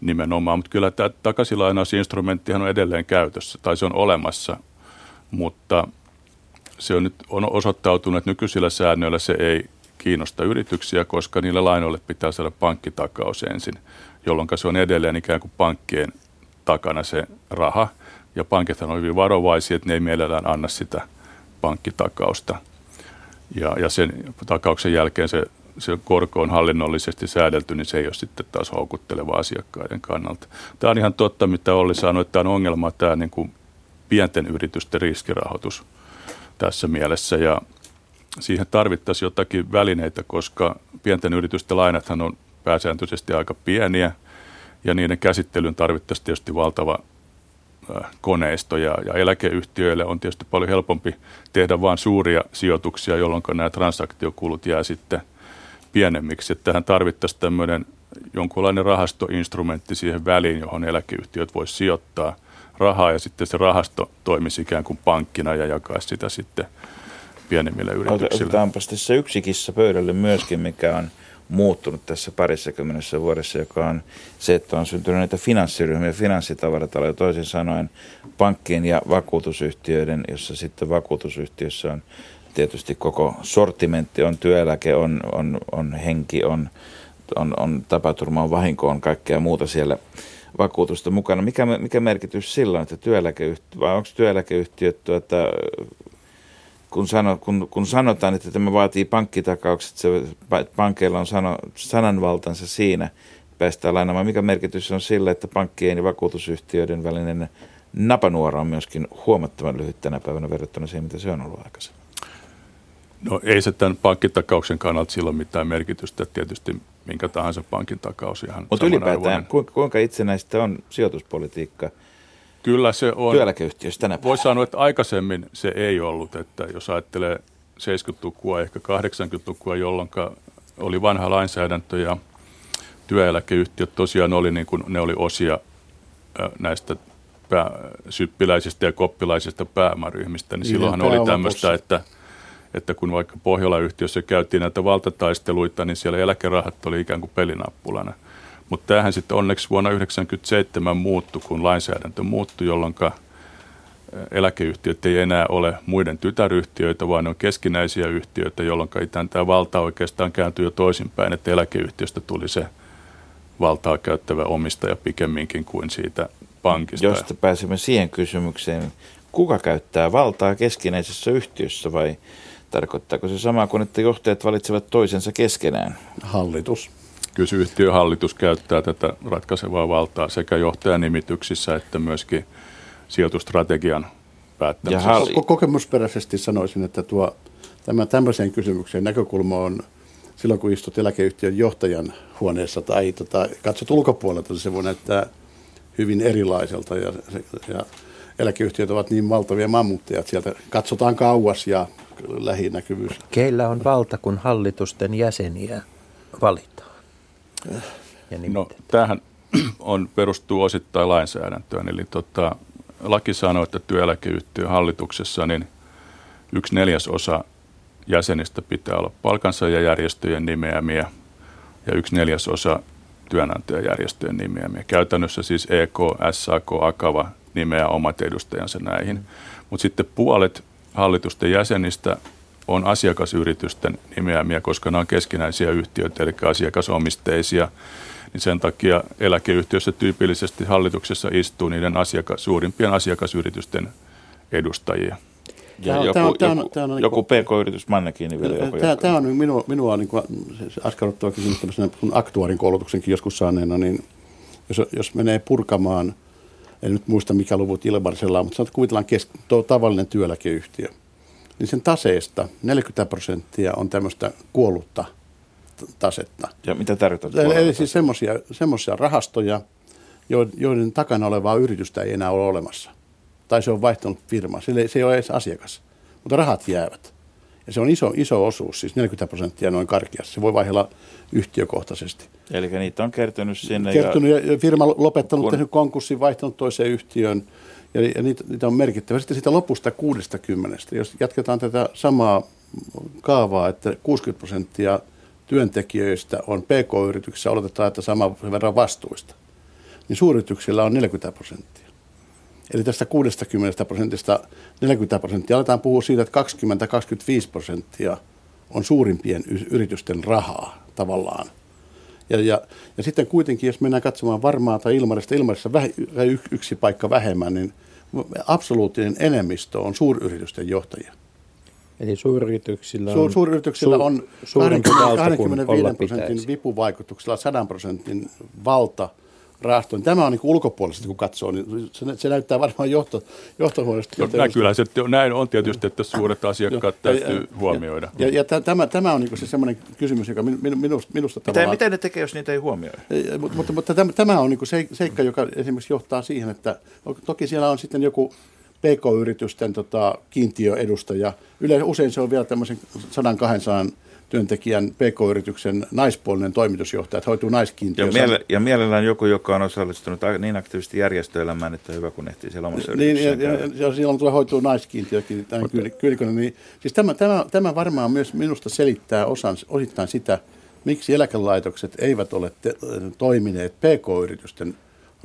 nimenomaan. Mutta kyllä tämä takaisinlainausinstrumenttihan on edelleen käytössä tai se on olemassa, mutta se on nyt on osoittautunut, että nykyisillä säännöillä se ei kiinnosta yrityksiä, koska niille lainoille pitää saada pankkitakaus ensin, jolloin se on edelleen ikään kuin pankkien takana se raha. Ja pankit on hyvin varovaisia, että ne ei mielellään anna sitä pankkitakausta. Ja, ja sen takauksen jälkeen se, se korko on hallinnollisesti säädelty, niin se ei ole sitten taas houkutteleva asiakkaiden kannalta. Tämä on ihan totta, mitä Olli sanoi, että tämä on ongelma tämä niin kuin pienten yritysten riskirahoitus tässä mielessä. Ja siihen tarvittaisiin jotakin välineitä, koska pienten yritysten lainathan on pääsääntöisesti aika pieniä – ja niiden käsittelyyn tarvittaisiin tietysti valtava koneisto ja, ja eläkeyhtiöille on tietysti paljon helpompi tehdä vain suuria sijoituksia, jolloin nämä transaktiokulut jää sitten pienemmiksi. Että tähän tarvittaisiin tämmöinen jonkunlainen rahastoinstrumentti siihen väliin, johon eläkeyhtiöt voisi sijoittaa rahaa ja sitten se rahasto toimisi ikään kuin pankkina ja jakaisi sitä sitten pienemmille yrityksille. Otetaanpas tässä yksi kissa pöydälle myöskin, mikä on – muuttunut tässä parissa kymmenessä vuodessa, joka on se, että on syntynyt näitä finanssiryhmiä, finanssitavarataloja, toisin sanoen pankkien ja vakuutusyhtiöiden, jossa sitten vakuutusyhtiössä on tietysti koko sortimentti, on työeläke, on, on, on henki, on, on, on tapaturma, on vahinko, on kaikkea muuta siellä vakuutusta mukana. Mikä, mikä merkitys silloin, että työeläkeyhtiö, vai onko työeläkeyhtiöt tuota, kun, sano, kun, kun sanotaan, että tämä vaatii pankkitakaukset, se, pankeilla on sano, sananvaltansa siinä, päästään lainamaan. Mikä merkitys on sillä, että pankkien ja vakuutusyhtiöiden välinen napanuora on myöskin huomattavan lyhyt tänä päivänä verrattuna siihen, mitä se on ollut aikaisemmin? No ei se tämän pankkitakauksen kannalta silloin mitään merkitystä. Tietysti minkä tahansa pankin takaus ihan Mutta ylipäätään, kuinka, kuinka itsenäistä on sijoituspolitiikka – Kyllä se on. Työeläkeyhtiössä tänä Voisi sanoa, että aikaisemmin se ei ollut, että jos ajattelee 70-lukua, ehkä 80-lukua, jolloin oli vanha lainsäädäntö ja työeläkeyhtiöt tosiaan oli, niin kuin, ne oli osia näistä pää, syppiläisistä ja koppilaisista pääomaryhmistä, niin, niin silloinhan oli tämmöistä, että, että kun vaikka Pohjola-yhtiössä käytiin näitä valtataisteluita, niin siellä eläkerahat oli ikään kuin pelinappulana. Mutta tämähän sitten onneksi vuonna 1997 muuttui, kun lainsäädäntö muuttui, jolloin eläkeyhtiöt ei enää ole muiden tytäryhtiöitä, vaan ne on keskinäisiä yhtiöitä, jolloin tämä valta oikeastaan kääntyy jo toisinpäin, että eläkeyhtiöstä tuli se valtaa käyttävä omistaja pikemminkin kuin siitä pankista. Josta pääsemme siihen kysymykseen, kuka käyttää valtaa keskinäisessä yhtiössä vai tarkoittaako se sama kuin, että johtajat valitsevat toisensa keskenään? Hallitus. Kyllä yhtiön hallitus käyttää tätä ratkaisevaa valtaa sekä johtajan nimityksissä että myöskin sijoitustrategian päättämisessä. Ja hal- Kokemusperäisesti sanoisin, että tuo, tämä tämmöiseen kysymykseen näkökulma on silloin, kun istut eläkeyhtiön johtajan huoneessa tai tota, katsot ulkopuolelta, niin se voi näyttää hyvin erilaiselta ja, ja eläkeyhtiöt ovat niin valtavia mammutteja, että sieltä katsotaan kauas ja lähinäkyvyys. Keillä on valta, kun hallitusten jäseniä valitaan? Ja no, tämähän on, perustuu osittain lainsäädäntöön. Eli tota, laki sanoo, että työeläkeyhtiön hallituksessa niin yksi neljäsosa jäsenistä pitää olla palkansaajajärjestöjen nimeämiä ja yksi neljäsosa työnantajajärjestöjen nimeämiä. Käytännössä siis EK, SAK, AKAVA nimeää omat edustajansa näihin. Mutta sitten puolet hallitusten jäsenistä on asiakasyritysten nimeämiä, koska nämä on keskinäisiä yhtiöitä, eli asiakasomisteisia. Niin sen takia eläkeyhtiössä tyypillisesti hallituksessa istuu niiden asiakas, suurimpien asiakasyritysten edustajia. Ja tämä, joku, tämä, joku, tämä, tämä on, joku niin pk-yritys Mannekiin vielä joku tämä, tämä on minua, minua niin kuin, askarruttava kysymys tämmöisenä kun aktuaarin koulutuksenkin joskus saaneena, niin jos, jos menee purkamaan, en nyt muista mikä luvut Ilmarisella on, mutta sanotaan, kuvitellaan kes, to, tavallinen työeläkeyhtiö, niin sen taseesta 40 prosenttia on tämmöistä kuollutta tasetta. Ja mitä tarkoittaa? Eli, eli siis semmoisia rahastoja, joiden takana olevaa yritystä ei enää ole olemassa tai se on vaihtanut firmaa. Se, se ei ole edes asiakas, mutta rahat jäävät. Ja se on iso, iso osuus, siis 40 prosenttia noin karkeassa. Se voi vaihdella yhtiökohtaisesti. Eli niitä on kertynyt sinne. Kertynyt ja, ja firma lopettanut, kun... tehnyt konkurssin, vaihtanut toiseen yhtiöön. Ja, ja niitä, niitä on merkittävä. Sitten siitä lopusta 60, jos jatketaan tätä samaa kaavaa, että 60 prosenttia työntekijöistä on PK-yrityksissä, oletetaan, että sama verran vastuista, niin suuryrityksillä on 40 prosenttia. Eli tästä 60 prosentista 40 prosenttia aletaan puhua siitä, että 20-25 prosenttia on suurimpien yritysten rahaa tavallaan. Ja, ja, ja sitten kuitenkin, jos mennään katsomaan varmaa tai ilmarista, ilmarissa väh, yksi paikka vähemmän, niin absoluuttinen enemmistö on suuryritysten johtajia. Eli suuryrityksillä on, Suur, suuryrityksillä su, on 20, 25 prosentin vipuvaikutuksella 100 prosentin valta – rahastoon. Tämä on niin ulkopuolisesti, kun katsoo, niin se, se näyttää varmaan johto, johtohuoneesta. No, kyllä se näin on tietysti, että suuret asiakkaat jo, täytyy ja, huomioida. Ja, ja, ja tämä, tämä on niin se semmoinen kysymys, joka minusta, minusta mitä, tavallaan... Mitä ne tekee, jos niitä ei huomioi? Mutta, mutta, mutta tämä, tämä on niin seikka, joka esimerkiksi johtaa siihen, että toki siellä on sitten joku PK-yritysten tota, kiintiöedustaja. Yleensä usein se on vielä tämmöisen 100-200 työntekijän PK-yrityksen naispuolinen toimitusjohtaja, että hoituu naiskiintiö. Ja, miele- ja mielellään joku, joka on osallistunut niin aktiivisesti järjestöelämään, että hyvä kun ehtii siellä omassa Niin, ja, ja, ja silloin tulee hoituu naiskiintiökin, kyl, niin siis tämä, tämä, tämä varmaan myös minusta selittää osan, osittain sitä, miksi eläkelaitokset eivät ole te, toimineet PK-yritysten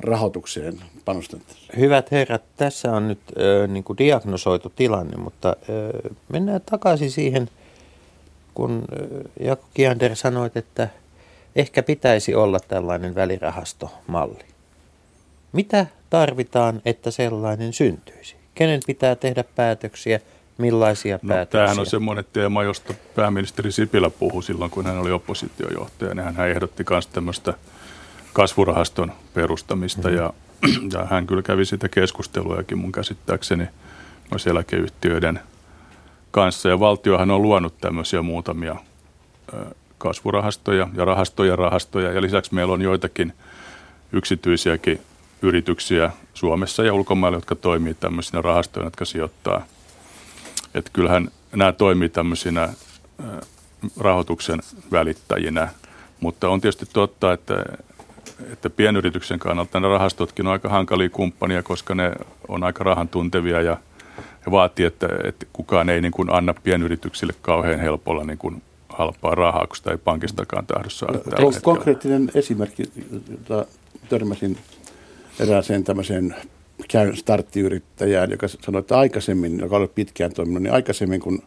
rahoitukseen panostettaisiin. Hyvät herrat, tässä on nyt äh, niin kuin diagnosoitu tilanne, mutta äh, mennään takaisin siihen – kun Jaakko Kiander sanoi, että ehkä pitäisi olla tällainen välirahastomalli. Mitä tarvitaan, että sellainen syntyisi? Kenen pitää tehdä päätöksiä, millaisia no, päätöksiä? Tämähän on semmoinen teema, josta pääministeri Sipilä puhui silloin, kun hän oli oppositiojohtaja. Hän ehdotti myös tämmöistä kasvurahaston perustamista mm-hmm. ja, ja hän kyllä kävi sitä keskusteluakin mun käsittääkseni myös eläkeyhtiöiden – kanssa. Ja valtiohan on luonut tämmöisiä muutamia kasvurahastoja ja rahastoja rahastoja. Ja lisäksi meillä on joitakin yksityisiäkin yrityksiä Suomessa ja ulkomailla, jotka toimii tämmöisinä rahastoina, jotka sijoittaa. Että kyllähän nämä toimii tämmöisinä rahoituksen välittäjinä, mutta on tietysti totta, että, että pienyrityksen kannalta nämä rahastotkin on aika hankalia kumppania, koska ne on aika rahan tuntevia ja – ja vaatii, että, että kukaan ei niin kuin anna pienyrityksille kauhean helpolla niin kuin halpaa rahaa, kun sitä ei pankistakaan tahdo saada hetkellä. Konkreettinen esimerkki, jota törmäsin erääseen tämmöiseen starttiyrittäjään, joka sanoi, että aikaisemmin, joka oli pitkään toiminut, niin aikaisemmin kun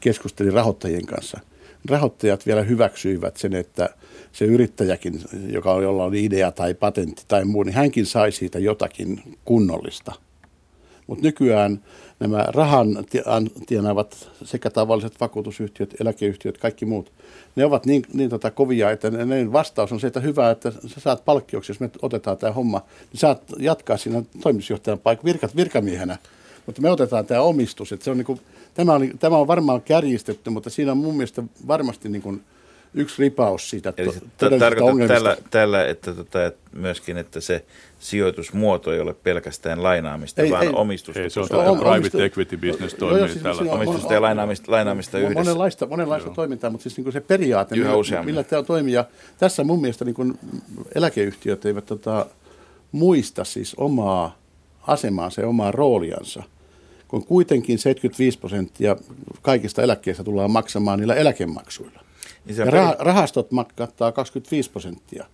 keskustelin rahoittajien kanssa, rahoittajat vielä hyväksyivät sen, että se yrittäjäkin, joka on jolla oli idea tai patentti tai muu, niin hänkin sai siitä jotakin kunnollista. Mutta nykyään nämä rahan ti- an- tienaavat sekä tavalliset vakuutusyhtiöt, eläkeyhtiöt, kaikki muut, ne ovat niin, niin tota kovia, että ne, vastaus on se, että hyvä, että sä saat palkkioksi, jos me otetaan tämä homma, niin saat jatkaa siinä toimitusjohtajan paikka virkat, virkamiehenä. Mutta me otetaan tämä omistus. Että se on niin tämä, on, tämä on varmaan kärjistetty, mutta siinä on mun mielestä varmasti niin yksi ripaus siitä Eli to- se ta- todellisesta tällä, tällä että, tota, että myöskin, että se sijoitusmuoto ei ole pelkästään lainaamista, Ei, vaan ei. omistusta. Ei, se on Se on private omistu- equity business toimii joo, siis tällä on- tavalla. Omistusta ja lainaamista, lainaamista Mo- yhdessä. Monenlaista, monenlaista toimintaa, mutta siis niin kuin se periaate, Yhä millä, useammin. millä tämä toimii. Ja tässä mun mielestä niin kuin eläkeyhtiöt eivät tota, muista siis omaa asemaansa ja omaa rooliansa, kun kuitenkin 75 prosenttia kaikista eläkkeistä tullaan maksamaan niillä eläkemaksuilla. Niin se Ja rah- rahastot mak- kattaa 25 prosenttia.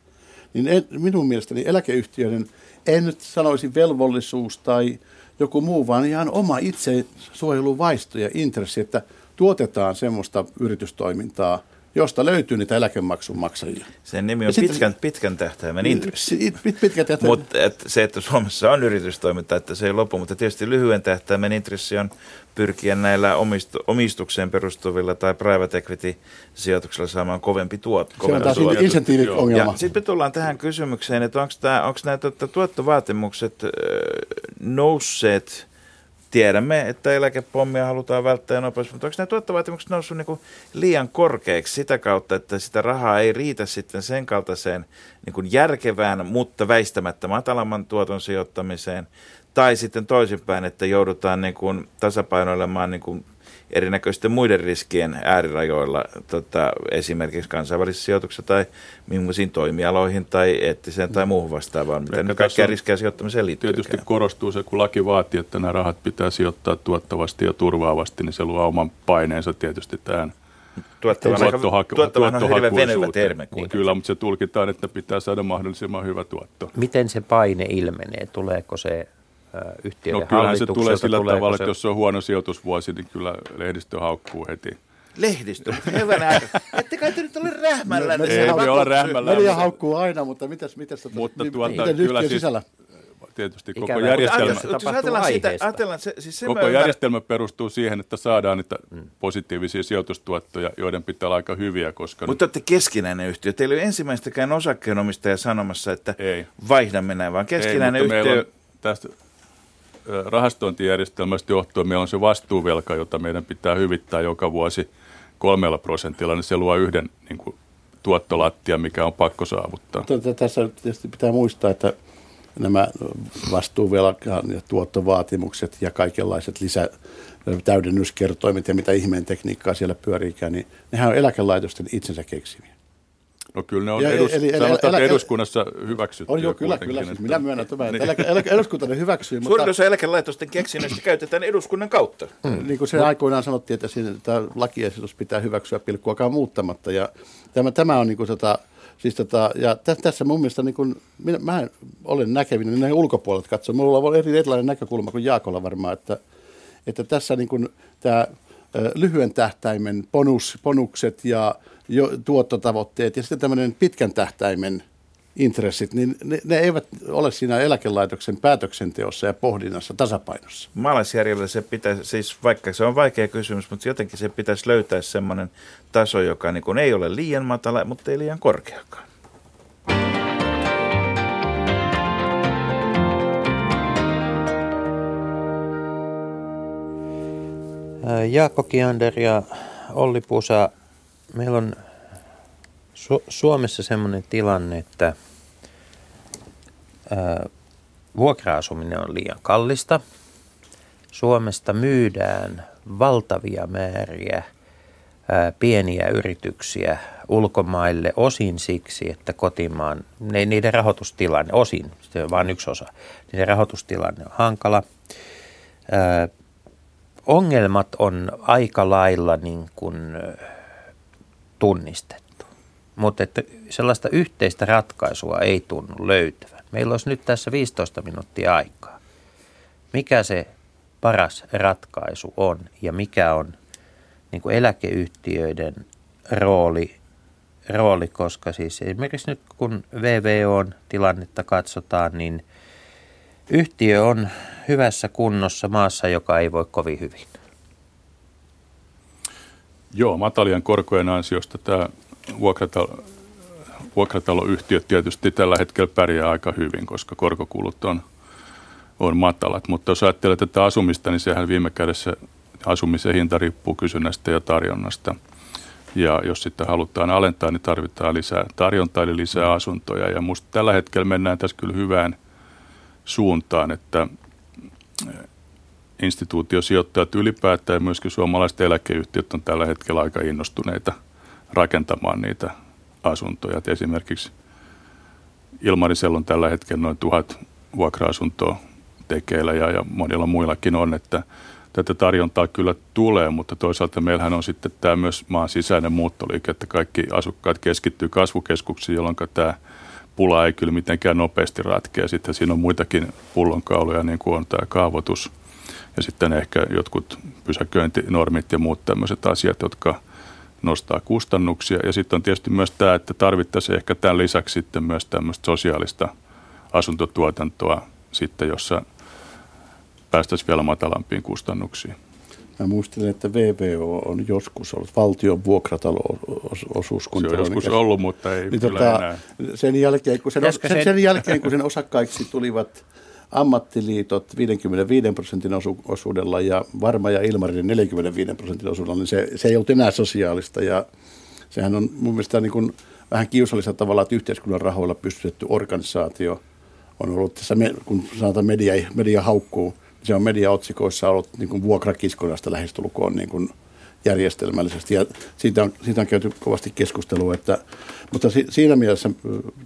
Niin en, minun mielestäni eläkeyhtiöiden, en nyt sanoisi velvollisuus tai joku muu, vaan ihan oma itsesuojeluvaisto ja intressi, että tuotetaan semmoista yritystoimintaa, josta löytyy niitä eläkemaksun maksajia. Sen nimi on pitkän, pitkän tähtäimen intressi. Si- Pit, pitkät ja Mutta se, että Suomessa on yritystoiminta, että se ei lopu, mutta tietysti lyhyen tähtäimen intressi on pyrkiä näillä omistu, omistukseen perustuvilla tai private equity sijoituksilla saamaan kovempi tuot. se on taas insentiiviongelma. Sitten me tullaan tähän kysymykseen, että onko nämä tuota, tuottovaatimukset nousseet, tiedämme, että eläkepommia halutaan välttää nopeasti, mutta onko nämä tuottovaatimukset noussut niin liian korkeiksi sitä kautta, että sitä rahaa ei riitä sitten sen kaltaiseen niin järkevään, mutta väistämättä matalamman tuoton sijoittamiseen, tai sitten toisinpäin, että joudutaan niin kuin tasapainoilemaan niin kuin erinäköisten muiden riskien äärirajoilla, tota, esimerkiksi kansainvälisissä sijoituksissa tai millaisiin toimialoihin tai eettiseen tai muuhun vastaavaan, mitä nyt on riskejä sijoittamiseen liittyy. Tietysti korostuu se, kun laki vaatii, että nämä rahat pitää sijoittaa tuottavasti ja turvaavasti, niin se luo oman paineensa tietysti tähän Tuottavan, tuottavan on hirveän venyvä termi. kuitenkin. Kyllä, mutta se tulkitaan, että pitää saada mahdollisimman hyvä tuotto. Miten se paine ilmenee? Tuleeko se yhtiöiden No kyllähän se tulee sillä tavalla, se- että jos se on huono sijoitusvuosi, niin kyllä lehdistö haukkuu heti. Lehdistö, hyvänä aika. Ette kai te nyt ole rähmällä. Me- Ei olla vakuutus- rähmällä. Media haukkuu aina, mutta mitäs, mitäs tota, Mutta tuota, miten kyllä siis- sisällä? Tietysti Ikävää, koko mutta järjestelmä, Jos, ajatellaan siitä, ajatellaan, se, siis se koko järjestelmä perustuu siihen, että saadaan niitä positiivisia sijoitustuottoja, joiden pitää olla aika hyviä, koska Mutta te olette keskinäinen yhtiö. Teillä ei ole ensimmäistäkään osakkeenomistaja sanomassa, että Ei. vaihdamme näin, vaan keskinäinen Ei, yhtiö. meillä on tästä rahastointijärjestelmästä johtuen meillä on se vastuuvelka, jota meidän pitää hyvittää joka vuosi kolmella prosentilla, niin se luo yhden niin kuin, tuottolattia, mikä on pakko saavuttaa. Tässä tietysti pitää muistaa, että nämä vastuuvelkaan ja tuottovaatimukset ja kaikenlaiset lisä täydennyskertoimet ja mitä ihmeen tekniikkaa siellä pyöriikään, niin nehän on eläkelaitosten itsensä keksimiä. No kyllä ne on Ja edus, eli- eli- sanotaan, että elä- eduskunnassa hyväksytty. On joo, kyllä, kyllä. Siis minä myönnän tämän, että Niin. eläke, eläke, eduskunta ne hyväksyy, mutta Suurin osa eläkelaitosten keksinnöistä käytetään eduskunnan kautta. niin kuin se aikoinaan sanottiin, että siinä, tämä lakiesitys pitää hyväksyä pilkkuakaan muuttamatta. Ja tämä, tämä on niin kuin tota, siis tota, ja tä, tässä mun mielestä niin kuin, minä, mä en olen näkevinen, niin näin ulkopuolelta katsoa. Minulla on eri, erilainen näkökulma kuin Jaakolla varmaan, että, että tässä niin kuin tämä lyhyen tähtäimen bonus, bonukset ja jo, tuottotavoitteet ja sitten tämmöinen pitkän tähtäimen intressit, niin ne, ne eivät ole siinä eläkelaitoksen päätöksenteossa ja pohdinnassa tasapainossa. Maalaisjärjellä se pitäisi, siis vaikka se on vaikea kysymys, mutta jotenkin se pitäisi löytää semmoinen taso, joka niin kuin ei ole liian matala, mutta ei liian korkeakaan. Jaakko Kiander ja Olli Pusa, meillä on Su- Suomessa sellainen tilanne, että ää, vuokra-asuminen on liian kallista. Suomesta myydään valtavia määriä ää, pieniä yrityksiä ulkomaille osin siksi, että kotimaan, ne, niiden rahoitustilanne, osin, se on vain yksi osa, niiden rahoitustilanne on hankala. Ää, ongelmat on aika lailla niin kuin ö, tunnistettu. Mutta että sellaista yhteistä ratkaisua ei tunnu löytyvän. Meillä olisi nyt tässä 15 minuuttia aikaa. Mikä se paras ratkaisu on ja mikä on niin kuin eläkeyhtiöiden rooli, rooli, koska siis esimerkiksi nyt kun VVOn tilannetta katsotaan, niin yhtiö on hyvässä kunnossa maassa, joka ei voi kovin hyvin. Joo, matalien korkojen ansiosta tämä vuokratalo, vuokrataloyhtiöt tietysti tällä hetkellä pärjää aika hyvin, koska korkokulut on, on matalat. Mutta jos ajattelee tätä asumista, niin sehän viime kädessä asumisen hinta riippuu kysynnästä ja tarjonnasta. Ja jos sitten halutaan alentaa, niin tarvitaan lisää tarjontaa eli lisää asuntoja. Ja minusta tällä hetkellä mennään tässä kyllä hyvään suuntaan, että instituutiosijoittajat ylipäätään ja myöskin suomalaiset eläkeyhtiöt on tällä hetkellä aika innostuneita rakentamaan niitä asuntoja. Et esimerkiksi Ilmarisella on tällä hetkellä noin tuhat vuokra-asuntoa tekeillä ja, ja monilla muillakin on, että tätä tarjontaa kyllä tulee, mutta toisaalta meillähän on sitten tämä myös maan sisäinen muuttoliike, että kaikki asukkaat keskittyy kasvukeskuksiin, jolloin tämä pula ei kyllä mitenkään nopeasti ratkea. Sitten siinä on muitakin pullonkauluja, niin kuin on tämä kaavoitus ja sitten ehkä jotkut pysäköintinormit ja muut tämmöiset asiat, jotka nostaa kustannuksia. Ja sitten on tietysti myös tämä, että tarvittaisiin ehkä tämän lisäksi sitten myös tämmöistä sosiaalista asuntotuotantoa sitten, jossa päästäisiin vielä matalampiin kustannuksiin. Mä muistelen, että VVO on joskus ollut valtion vuokratalo-osuuskunta. Se on joskus ollut, mutta ei niin kyllä tota, enää. Sen jälkeen, kun sen, sen, sen jälkeen, kun sen osakkaiksi tulivat ammattiliitot 55 prosentin osu, osuudella ja Varma ja Ilmarinen 45 prosentin osuudella, niin se, se ei ollut enää sosiaalista. Ja sehän on mun mielestä niin kuin vähän kiusallisella tavalla, että yhteiskunnan rahoilla pystytetty organisaatio on ollut tässä, kun sanotaan media, media haukkuu, niin se on mediaotsikoissa ollut niin kuin vuokrakiskonasta lähestulkoon niin kuin järjestelmällisesti. Ja siitä on, siitä on käyty kovasti keskustelua, että, mutta si, siinä mielessä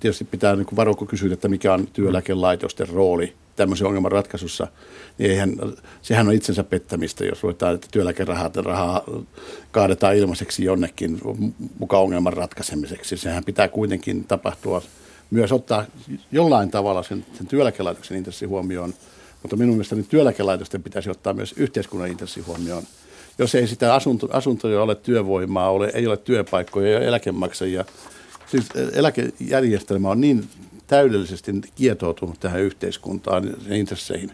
tietysti pitää niin varoa, kun kysyä, että mikä on työeläkelaitosten rooli tämmöisen ongelman ratkaisussa, niin eihän, sehän on itsensä pettämistä, jos ruvetaan, että työeläkerahaa rahaa kaadetaan ilmaiseksi jonnekin mukaan ongelman ratkaisemiseksi. Sehän pitää kuitenkin tapahtua myös ottaa jollain tavalla sen, sen työeläkelaitoksen intressi huomioon, mutta minun mielestäni työeläkelaitosten pitäisi ottaa myös yhteiskunnan intressi huomioon. Jos ei sitä asunto, asuntoja ole työvoimaa, ole, ei ole työpaikkoja ja eläkemaksajia, siis eläkejärjestelmä on niin täydellisesti kietoutunut tähän yhteiskuntaan ja intresseihin.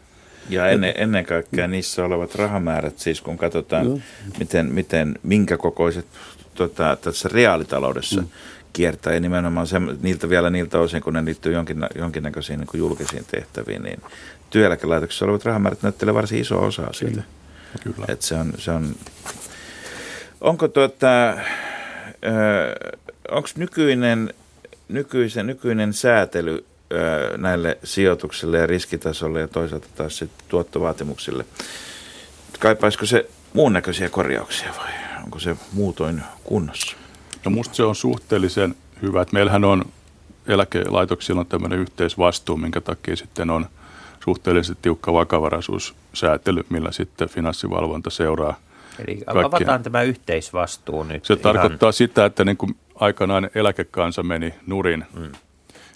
Ja ennen, ennen kaikkea niissä olevat rahamäärät, siis kun katsotaan, miten, miten, minkä kokoiset tota, tässä reaalitaloudessa mm. kiertää, ja nimenomaan se, niiltä vielä niiltä osin, kun ne liittyy jonkin, jonkinnäköisiin niin kuin julkisiin tehtäviin, niin työeläkelaitoksessa olevat rahamäärät näyttelee varsin iso osa siitä. Kyllä. Et se on, se on, onko tuota, onko nykyinen nykyisen, nykyinen säätely ö, näille sijoituksille ja riskitasolle ja toisaalta taas sitten tuottovaatimuksille, kaipaisiko se muun näköisiä korjauksia vai onko se muutoin kunnossa? No musta se on suhteellisen hyvä, että meillähän on eläkelaitoksilla on tämmöinen yhteisvastuu, minkä takia sitten on suhteellisesti tiukka vakavaraisuussäätely, millä sitten finanssivalvonta seuraa Eli kaikkia. avataan tämä yhteisvastuu nyt. Se ihan... tarkoittaa sitä, että niin kuin aikanaan eläkekansa meni nurin, mm.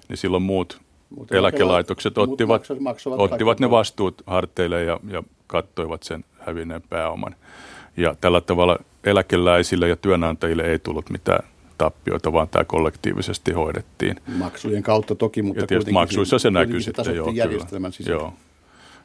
niin silloin muut Mutta eläkelaitokset muut ottivat, ottivat ne vastuut harteille ja, ja kattoivat sen hävinneen pääoman. Ja tällä tavalla eläkeläisille ja työnantajille ei tullut mitään tappioita, vaan tämä kollektiivisesti hoidettiin. Maksujen kautta toki, mutta ja tietysti maksuissa se näkyy sitten, joo, järjestelmän kyllä. Joo.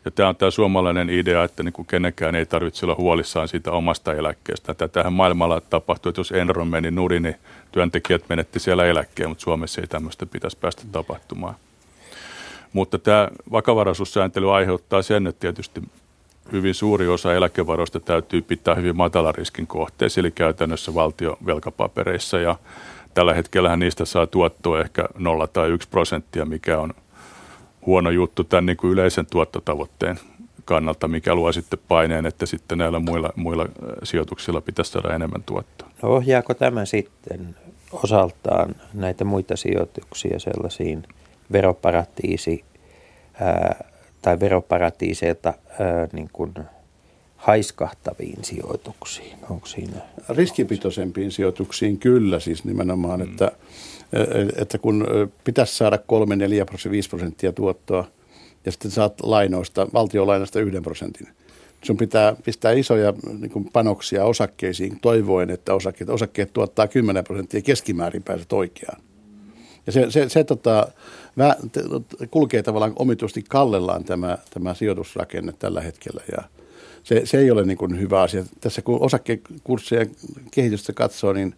Ja tämä on tämä suomalainen idea, että niin kuin kenenkään ei tarvitse olla huolissaan siitä omasta eläkkeestä. Tätähän maailmalla tapahtuu, että jos Enron meni nurin, niin työntekijät menetti siellä eläkkeen, mutta Suomessa ei tämmöistä pitäisi päästä tapahtumaan. Mutta tämä vakavaraisuussääntely aiheuttaa sen, että tietysti hyvin suuri osa eläkevaroista täytyy pitää hyvin matalan riskin kohteessa, eli käytännössä valtiovelkapapereissa. Ja tällä hetkellä niistä saa tuottoa ehkä 0 tai 1 prosenttia, mikä on huono juttu tämän niin kuin yleisen tuottotavoitteen kannalta, mikä luo sitten paineen, että sitten näillä muilla, muilla sijoituksilla pitäisi saada enemmän tuottoa. No ohjaako tämä sitten osaltaan näitä muita sijoituksia sellaisiin veroparatiisi ää, tai veroparatiiseilta ää, niin kuin haiskahtaviin sijoituksiin? Onko siinä? Riskipitoisempiin sijoituksiin kyllä siis nimenomaan, mm. että, että kun pitäisi saada 3, 4, 5 prosenttia tuottoa ja sitten saat lainoista, valtiolainasta yhden prosentin. Sun pitää pistää isoja niin kuin panoksia osakkeisiin toivoen, että osakkeet, osakkeet tuottaa 10 prosenttia keskimäärin pääset oikeaan. Ja se, se, se tota, vä, kulkee tavallaan omituisesti kallellaan tämä, tämä sijoitusrakenne tällä hetkellä ja se, se ei ole niin kuin hyvä asia. Tässä kun osakekurssien kehitystä katsoo, niin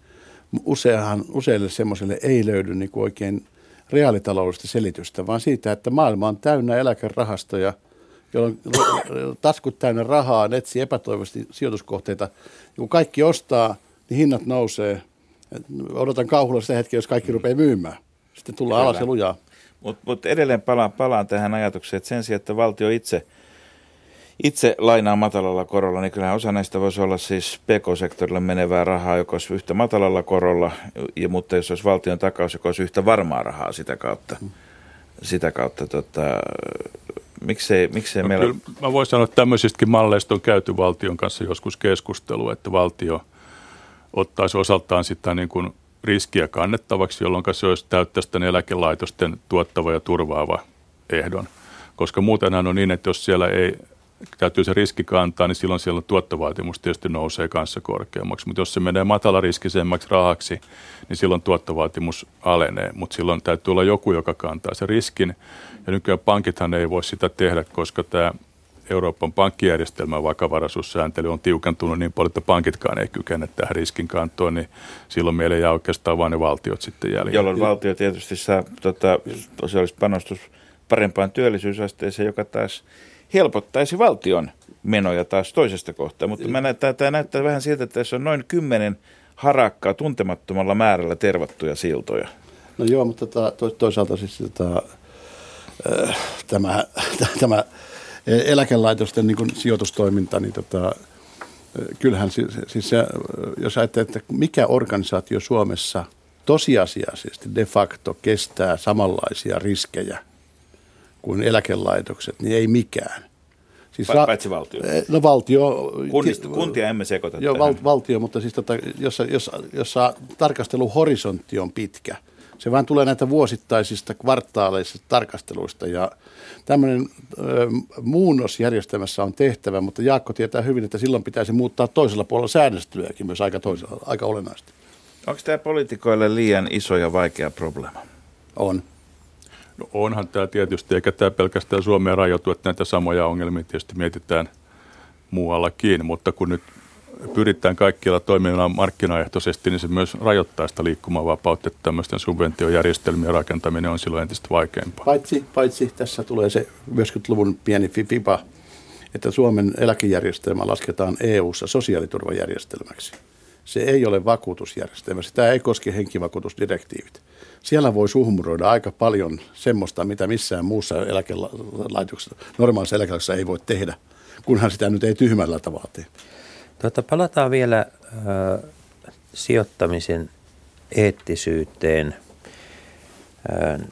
useahan, useille semmoiselle ei löydy niin kuin oikein reaalitaloudellista selitystä, vaan siitä, että maailma on täynnä eläkerahastoja, jolloin taskut täynnä rahaa, etsii epätoivoisesti sijoituskohteita. Ja kun kaikki ostaa, niin hinnat nousee. Odotan kauhulla sitä hetkeä, jos kaikki rupeaa myymään. Sitten tullaan Kyllä. alas ja lujaa. Mutta mut edelleen palaan, palaan tähän ajatukseen, että sen sijaan, että valtio itse, itse lainaa matalalla korolla, niin kyllähän osa näistä voisi olla siis PK-sektorille menevää rahaa, joka olisi yhtä matalalla korolla, ja, mutta jos olisi valtion takaus, joka olisi yhtä varmaa rahaa sitä kautta. Sitä kautta tota, miksei, miksei no, meillä... Kyllä, mä voin sanoa, että tämmöisistäkin malleista on käyty valtion kanssa joskus keskustelua, että valtio ottaisi osaltaan sitä niin kuin riskiä kannettavaksi, jolloin se olisi täyttäisi tämän eläkelaitosten tuottava ja turvaava ehdon. Koska muutenhan on niin, että jos siellä ei täytyy se riski kantaa, niin silloin siellä tuottovaatimus tietysti nousee kanssa korkeammaksi. Mutta jos se menee matalariskisemmäksi rahaksi, niin silloin tuottovaatimus alenee. Mutta silloin täytyy olla joku, joka kantaa se riskin. Ja nykyään pankithan ei voi sitä tehdä, koska tämä Euroopan pankkijärjestelmän vakavaraisuussääntely on tiukentunut niin paljon, että pankitkaan ei kykene tähän riskin kantoon, niin silloin meillä jää oikeastaan vain ne valtiot sitten jäljellä. Jolloin valtio tietysti saa tota, sosiaalista panostus parempaan työllisyysasteeseen, joka taas helpottaisi valtion menoja taas toisesta kohtaa. Mutta mä näyttää, tämä näyttää vähän siltä, että tässä on noin kymmenen harakkaa tuntemattomalla määrällä tervattuja siltoja. No joo, mutta tota, to, toisaalta siis tota, äh, tämä, tämä eläkelaitosten niin kuin sijoitustoiminta, niin tota, kyllähän siis, siis se, jos ajattelee, että mikä organisaatio Suomessa tosiasiallisesti de facto kestää samanlaisia riskejä kuin eläkelaitokset, niin ei mikään. Siis ra- Paitsi valtio. No valtio. Kunnista, kuntia emme sekoita Joo, val, valtio, mutta siis tota, jossa, jossa, jossa tarkasteluhorisontti on pitkä – se vaan tulee näitä vuosittaisista kvartaaleista tarkasteluista ja tämmöinen ö, muunnosjärjestelmässä on tehtävä, mutta Jaakko tietää hyvin, että silloin pitäisi muuttaa toisella puolella säännöstelyäkin myös aika, toisella, aika olennaisesti. Onko tämä poliitikoille liian iso ja vaikea probleema? On. No onhan tämä tietysti, eikä tämä pelkästään Suomeen rajoitu, että näitä samoja ongelmia tietysti mietitään muuallakin, mutta kun nyt pyritään kaikkialla toimimaan markkinaehtoisesti, niin se myös rajoittaa sitä liikkumavapautta, että tämmöisten subventiojärjestelmien rakentaminen on silloin entistä vaikeampaa. Paitsi, paitsi tässä tulee se 90-luvun pieni fiba, että Suomen eläkejärjestelmä lasketaan EU-ssa sosiaaliturvajärjestelmäksi. Se ei ole vakuutusjärjestelmä, sitä ei koske henkivakuutusdirektiivit. Siellä voi suhmuroida aika paljon semmoista, mitä missään muussa eläkelaitoksessa, normaalissa eläkelaitoksessa ei voi tehdä, kunhan sitä nyt ei tyhmällä tavalla tee. Tuota, palataan vielä äh, sijoittamisen eettisyyteen. Äh,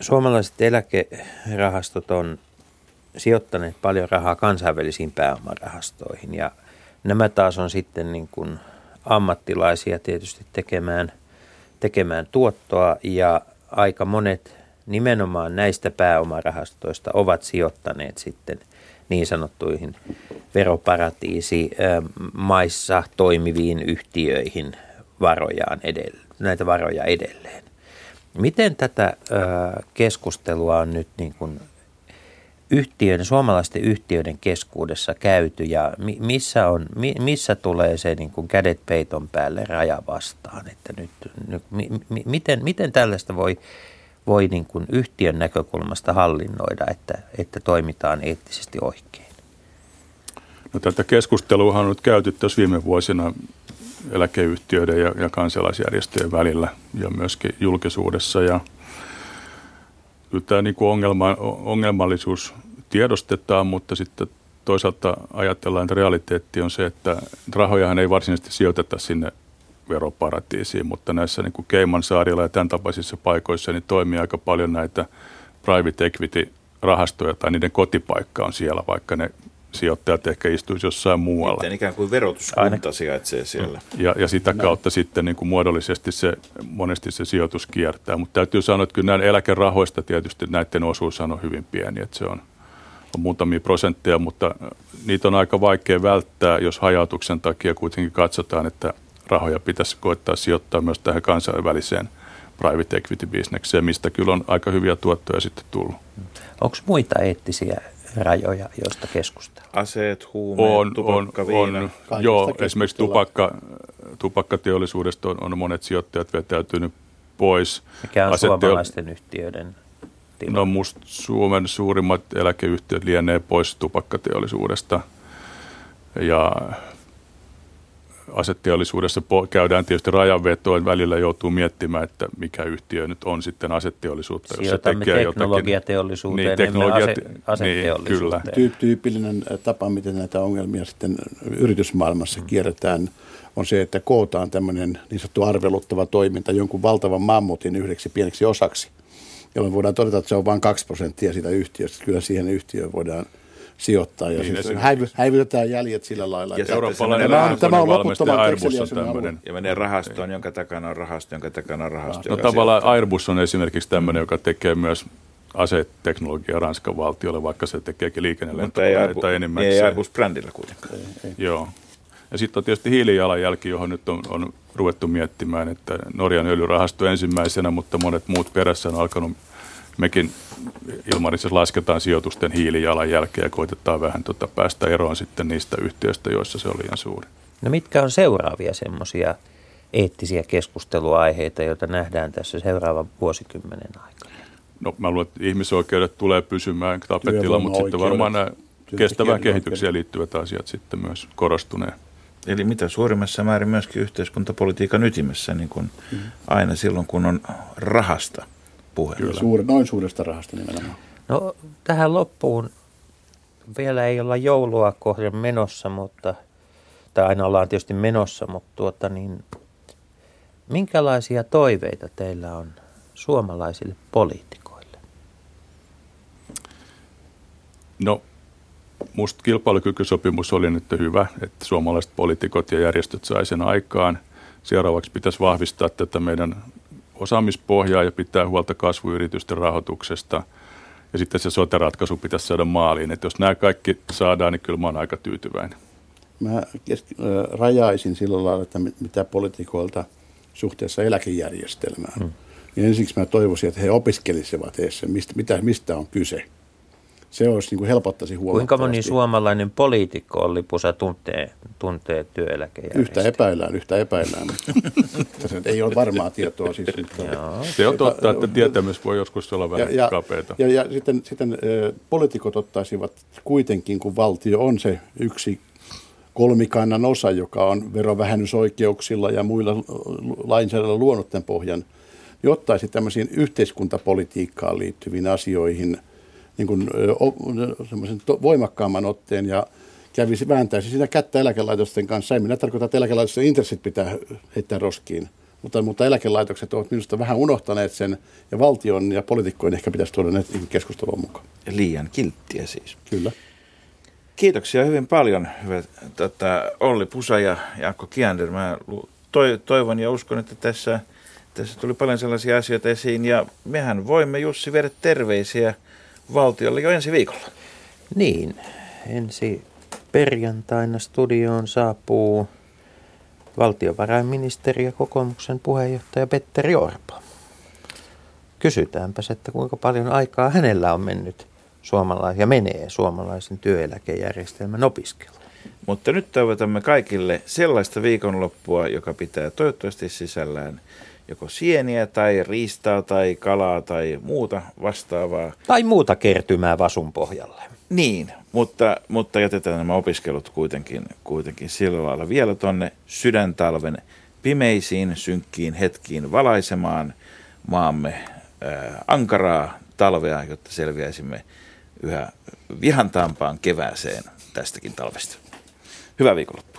suomalaiset eläkerahastot on sijoittaneet paljon rahaa kansainvälisiin pääomarahastoihin ja nämä taas on sitten niin kuin ammattilaisia tietysti tekemään, tekemään tuottoa ja aika monet nimenomaan näistä pääomarahastoista ovat sijoittaneet sitten – niin sanottuihin veroparatiisi maissa toimiviin yhtiöihin varojaan edelle, näitä varoja edelleen. Miten tätä keskustelua on nyt niin kuin yhtiöiden, suomalaisten yhtiöiden keskuudessa käyty ja missä, on, missä tulee se niin kuin kädet peiton päälle raja vastaan, että nyt, nyt miten, miten tällaista voi voi niin kuin yhtiön näkökulmasta hallinnoida, että, että toimitaan eettisesti oikein? No, tätä keskustelua on nyt käyty tässä viime vuosina eläkeyhtiöiden ja, ja kansalaisjärjestöjen välillä ja myöskin julkisuudessa. Ja kyllä tämä niin kuin ongelma, ongelmallisuus tiedostetaan, mutta sitten toisaalta ajatellaan, että realiteetti on se, että rahojahan ei varsinaisesti sijoiteta sinne veroparatiisiin, mutta näissä niin kuin Keimansaarilla ja tämän tapaisissa paikoissa niin toimii aika paljon näitä private equity rahastoja tai niiden kotipaikka on siellä, vaikka ne sijoittajat ehkä istuisi jossain muualla. Miten ikään kuin verotuskunta sijaitsee siellä. Ja, ja sitä kautta sitten niin kuin muodollisesti se, monesti se sijoitus kiertää. Mutta täytyy sanoa, että kyllä näin eläkerahoista tietysti näiden osuus on hyvin pieni, että se on, on muutamia prosentteja, mutta niitä on aika vaikea välttää, jos hajautuksen takia kuitenkin katsotaan, että rahoja pitäisi koittaa sijoittaa myös tähän kansainväliseen private equity-bisnekseen, mistä kyllä on aika hyviä tuottoja sitten tullut. Onko muita eettisiä rajoja, joista keskustellaan? Aseet, huumeet, On, tupakka, on, viina. on Kaikista joo, esimerkiksi tupakka, tupakkateollisuudesta on, on monet sijoittajat vetäytynyt pois. Mikä on Aseteo- suomalaisten yhtiöiden tilanne? No musta Suomen suurimmat eläkeyhtiöt lienee pois tupakkateollisuudesta ja aseteollisuudessa po- käydään tietysti rajanvetoa, välillä joutuu miettimään, että mikä yhtiö nyt on sitten aseteollisuutta, jos se Sijoitamme tekee jotakin. teknologiateollisuuteen, Niin, emme teknologia- ase, aseteollisuuteen. Niin, Tyy- tyypillinen tapa, miten näitä ongelmia sitten yritysmaailmassa kierretään, on se, että kootaan tämmöinen niin sanottu arveluttava toiminta jonkun valtavan mammutin yhdeksi pieneksi osaksi, jolloin voidaan todeta, että se on vain 2 prosenttia siitä yhtiöstä. Kyllä siihen yhtiöön voidaan sijoittaa ja Niin, siis häivy, häivytetään jäljet sillä lailla. Ja että- Eurooppalainen Tämä on- tämä on loputtoman Airbus on tämmöinen. Ja menee rahastoon, jonka takana on rahasto, jonka takana on rahasto. No joka tavallaan sijoittaa. Airbus on esimerkiksi tämmöinen, joka tekee myös aseteknologiaa Ranskan valtiolle, vaikka se tekeekin Mutta ei, liikennelentokoneita Airbus, ei. Airbus-brändillä kuitenkaan. Joo. Ja sitten on tietysti hiilijalanjälki, johon nyt on, on ruvettu miettimään, että Norjan öljyrahasto ensimmäisenä, mutta monet muut perässä on alkanut. Mekin Ilmarissa lasketaan sijoitusten hiilijalanjälkeä ja koitetaan vähän tota päästä eroon sitten niistä yhtiöistä, joissa se on liian suuri. No mitkä on seuraavia semmoisia eettisiä keskusteluaiheita, joita nähdään tässä seuraavan vuosikymmenen aikana? No mä luulen, että ihmisoikeudet tulee pysymään tapetilla, mutta sitten varmaan nämä kestävään kehitykseen liittyvät asiat sitten myös korostuneen. Eli mitä suurimmassa määrin myöskin yhteiskuntapolitiikan ytimessä, niin kuin Mm. aina silloin, kun on rahasta puhe. Suure, noin suuresta rahasta nimenomaan. No tähän loppuun vielä ei olla joulua kohden menossa, mutta, tai aina ollaan tietysti menossa, mutta tuota niin, minkälaisia toiveita teillä on suomalaisille poliitikoille? No, musta kilpailukykysopimus oli nyt hyvä, että suomalaiset poliitikot ja järjestöt sai sen aikaan. Seuraavaksi pitäisi vahvistaa tätä meidän osaamispohjaa ja pitää huolta kasvuyritysten rahoituksesta. Ja sitten se sote-ratkaisu pitäisi saada maaliin. Että jos nämä kaikki saadaan, niin kyllä mä oon aika tyytyväinen. Mä kesk- ö, rajaisin sillä lailla, että mit- mitä poliitikoilta suhteessa eläkejärjestelmään. Hmm. Niin ensiksi mä toivoisin, että he opiskelisivat edes mistä, mitä, mistä on kyse. Se olisi niin kuin helpottaisi Kuinka huomattavasti. moni suomalainen poliitikko Olli Pusa tuntee, tuntee Yhtä työeläkejärjestelmää? epäillään, yhtä epäillään. mutta se nyt ei ole varmaa tietoa siis. Mutta. Se on totta, että tietämys voi joskus olla vähän ja, ja, kapeata. ja, ja sitten, sitten ö, poliitikot ottaisivat kuitenkin, kun valtio on se yksi kolmikannan osa, joka on verovähennysoikeuksilla ja muilla lainsäädännöllä luonut tämän pohjan, niin ottaisi tämmöisiin yhteiskuntapolitiikkaan liittyviin asioihin niin kuin, semmoisen to, voimakkaamman otteen ja kävisi, vääntäisi sitä kättä eläkelaitosten kanssa. Ei minä tarkoita, että eläkelaitosten intressit pitää heittää roskiin, mutta, mutta eläkelaitokset ovat minusta vähän unohtaneet sen, ja valtion ja poliitikkojen ehkä pitäisi tuoda ne keskusteluun mukaan. Liian kilttiä siis. Kyllä. Kiitoksia hyvin paljon, hyvät tota, Olli Pusa ja Jaakko Kiander. Mä toivon ja uskon, että tässä, tässä tuli paljon sellaisia asioita esiin. Ja mehän voimme, Jussi, viedä terveisiä valtiolle jo ensi viikolla. Niin, ensi perjantaina studioon saapuu valtiovarainministeri ja kokoomuksen puheenjohtaja Petteri Orpo. Kysytäänpäs, että kuinka paljon aikaa hänellä on mennyt suomalais- ja menee suomalaisen työeläkejärjestelmän opiskeluun. Mutta nyt toivotamme kaikille sellaista viikonloppua, joka pitää toivottavasti sisällään joko sieniä tai riistaa tai kalaa tai muuta vastaavaa. Tai muuta kertymää vasun pohjalle. Niin, mutta, mutta jätetään nämä opiskelut kuitenkin, kuitenkin sillä lailla vielä tonne sydäntalven pimeisiin, synkkiin hetkiin valaisemaan maamme ää, ankaraa talvea, jotta selviäisimme yhä vihantaampaan kevääseen tästäkin talvesta. Hyvää viikonloppua.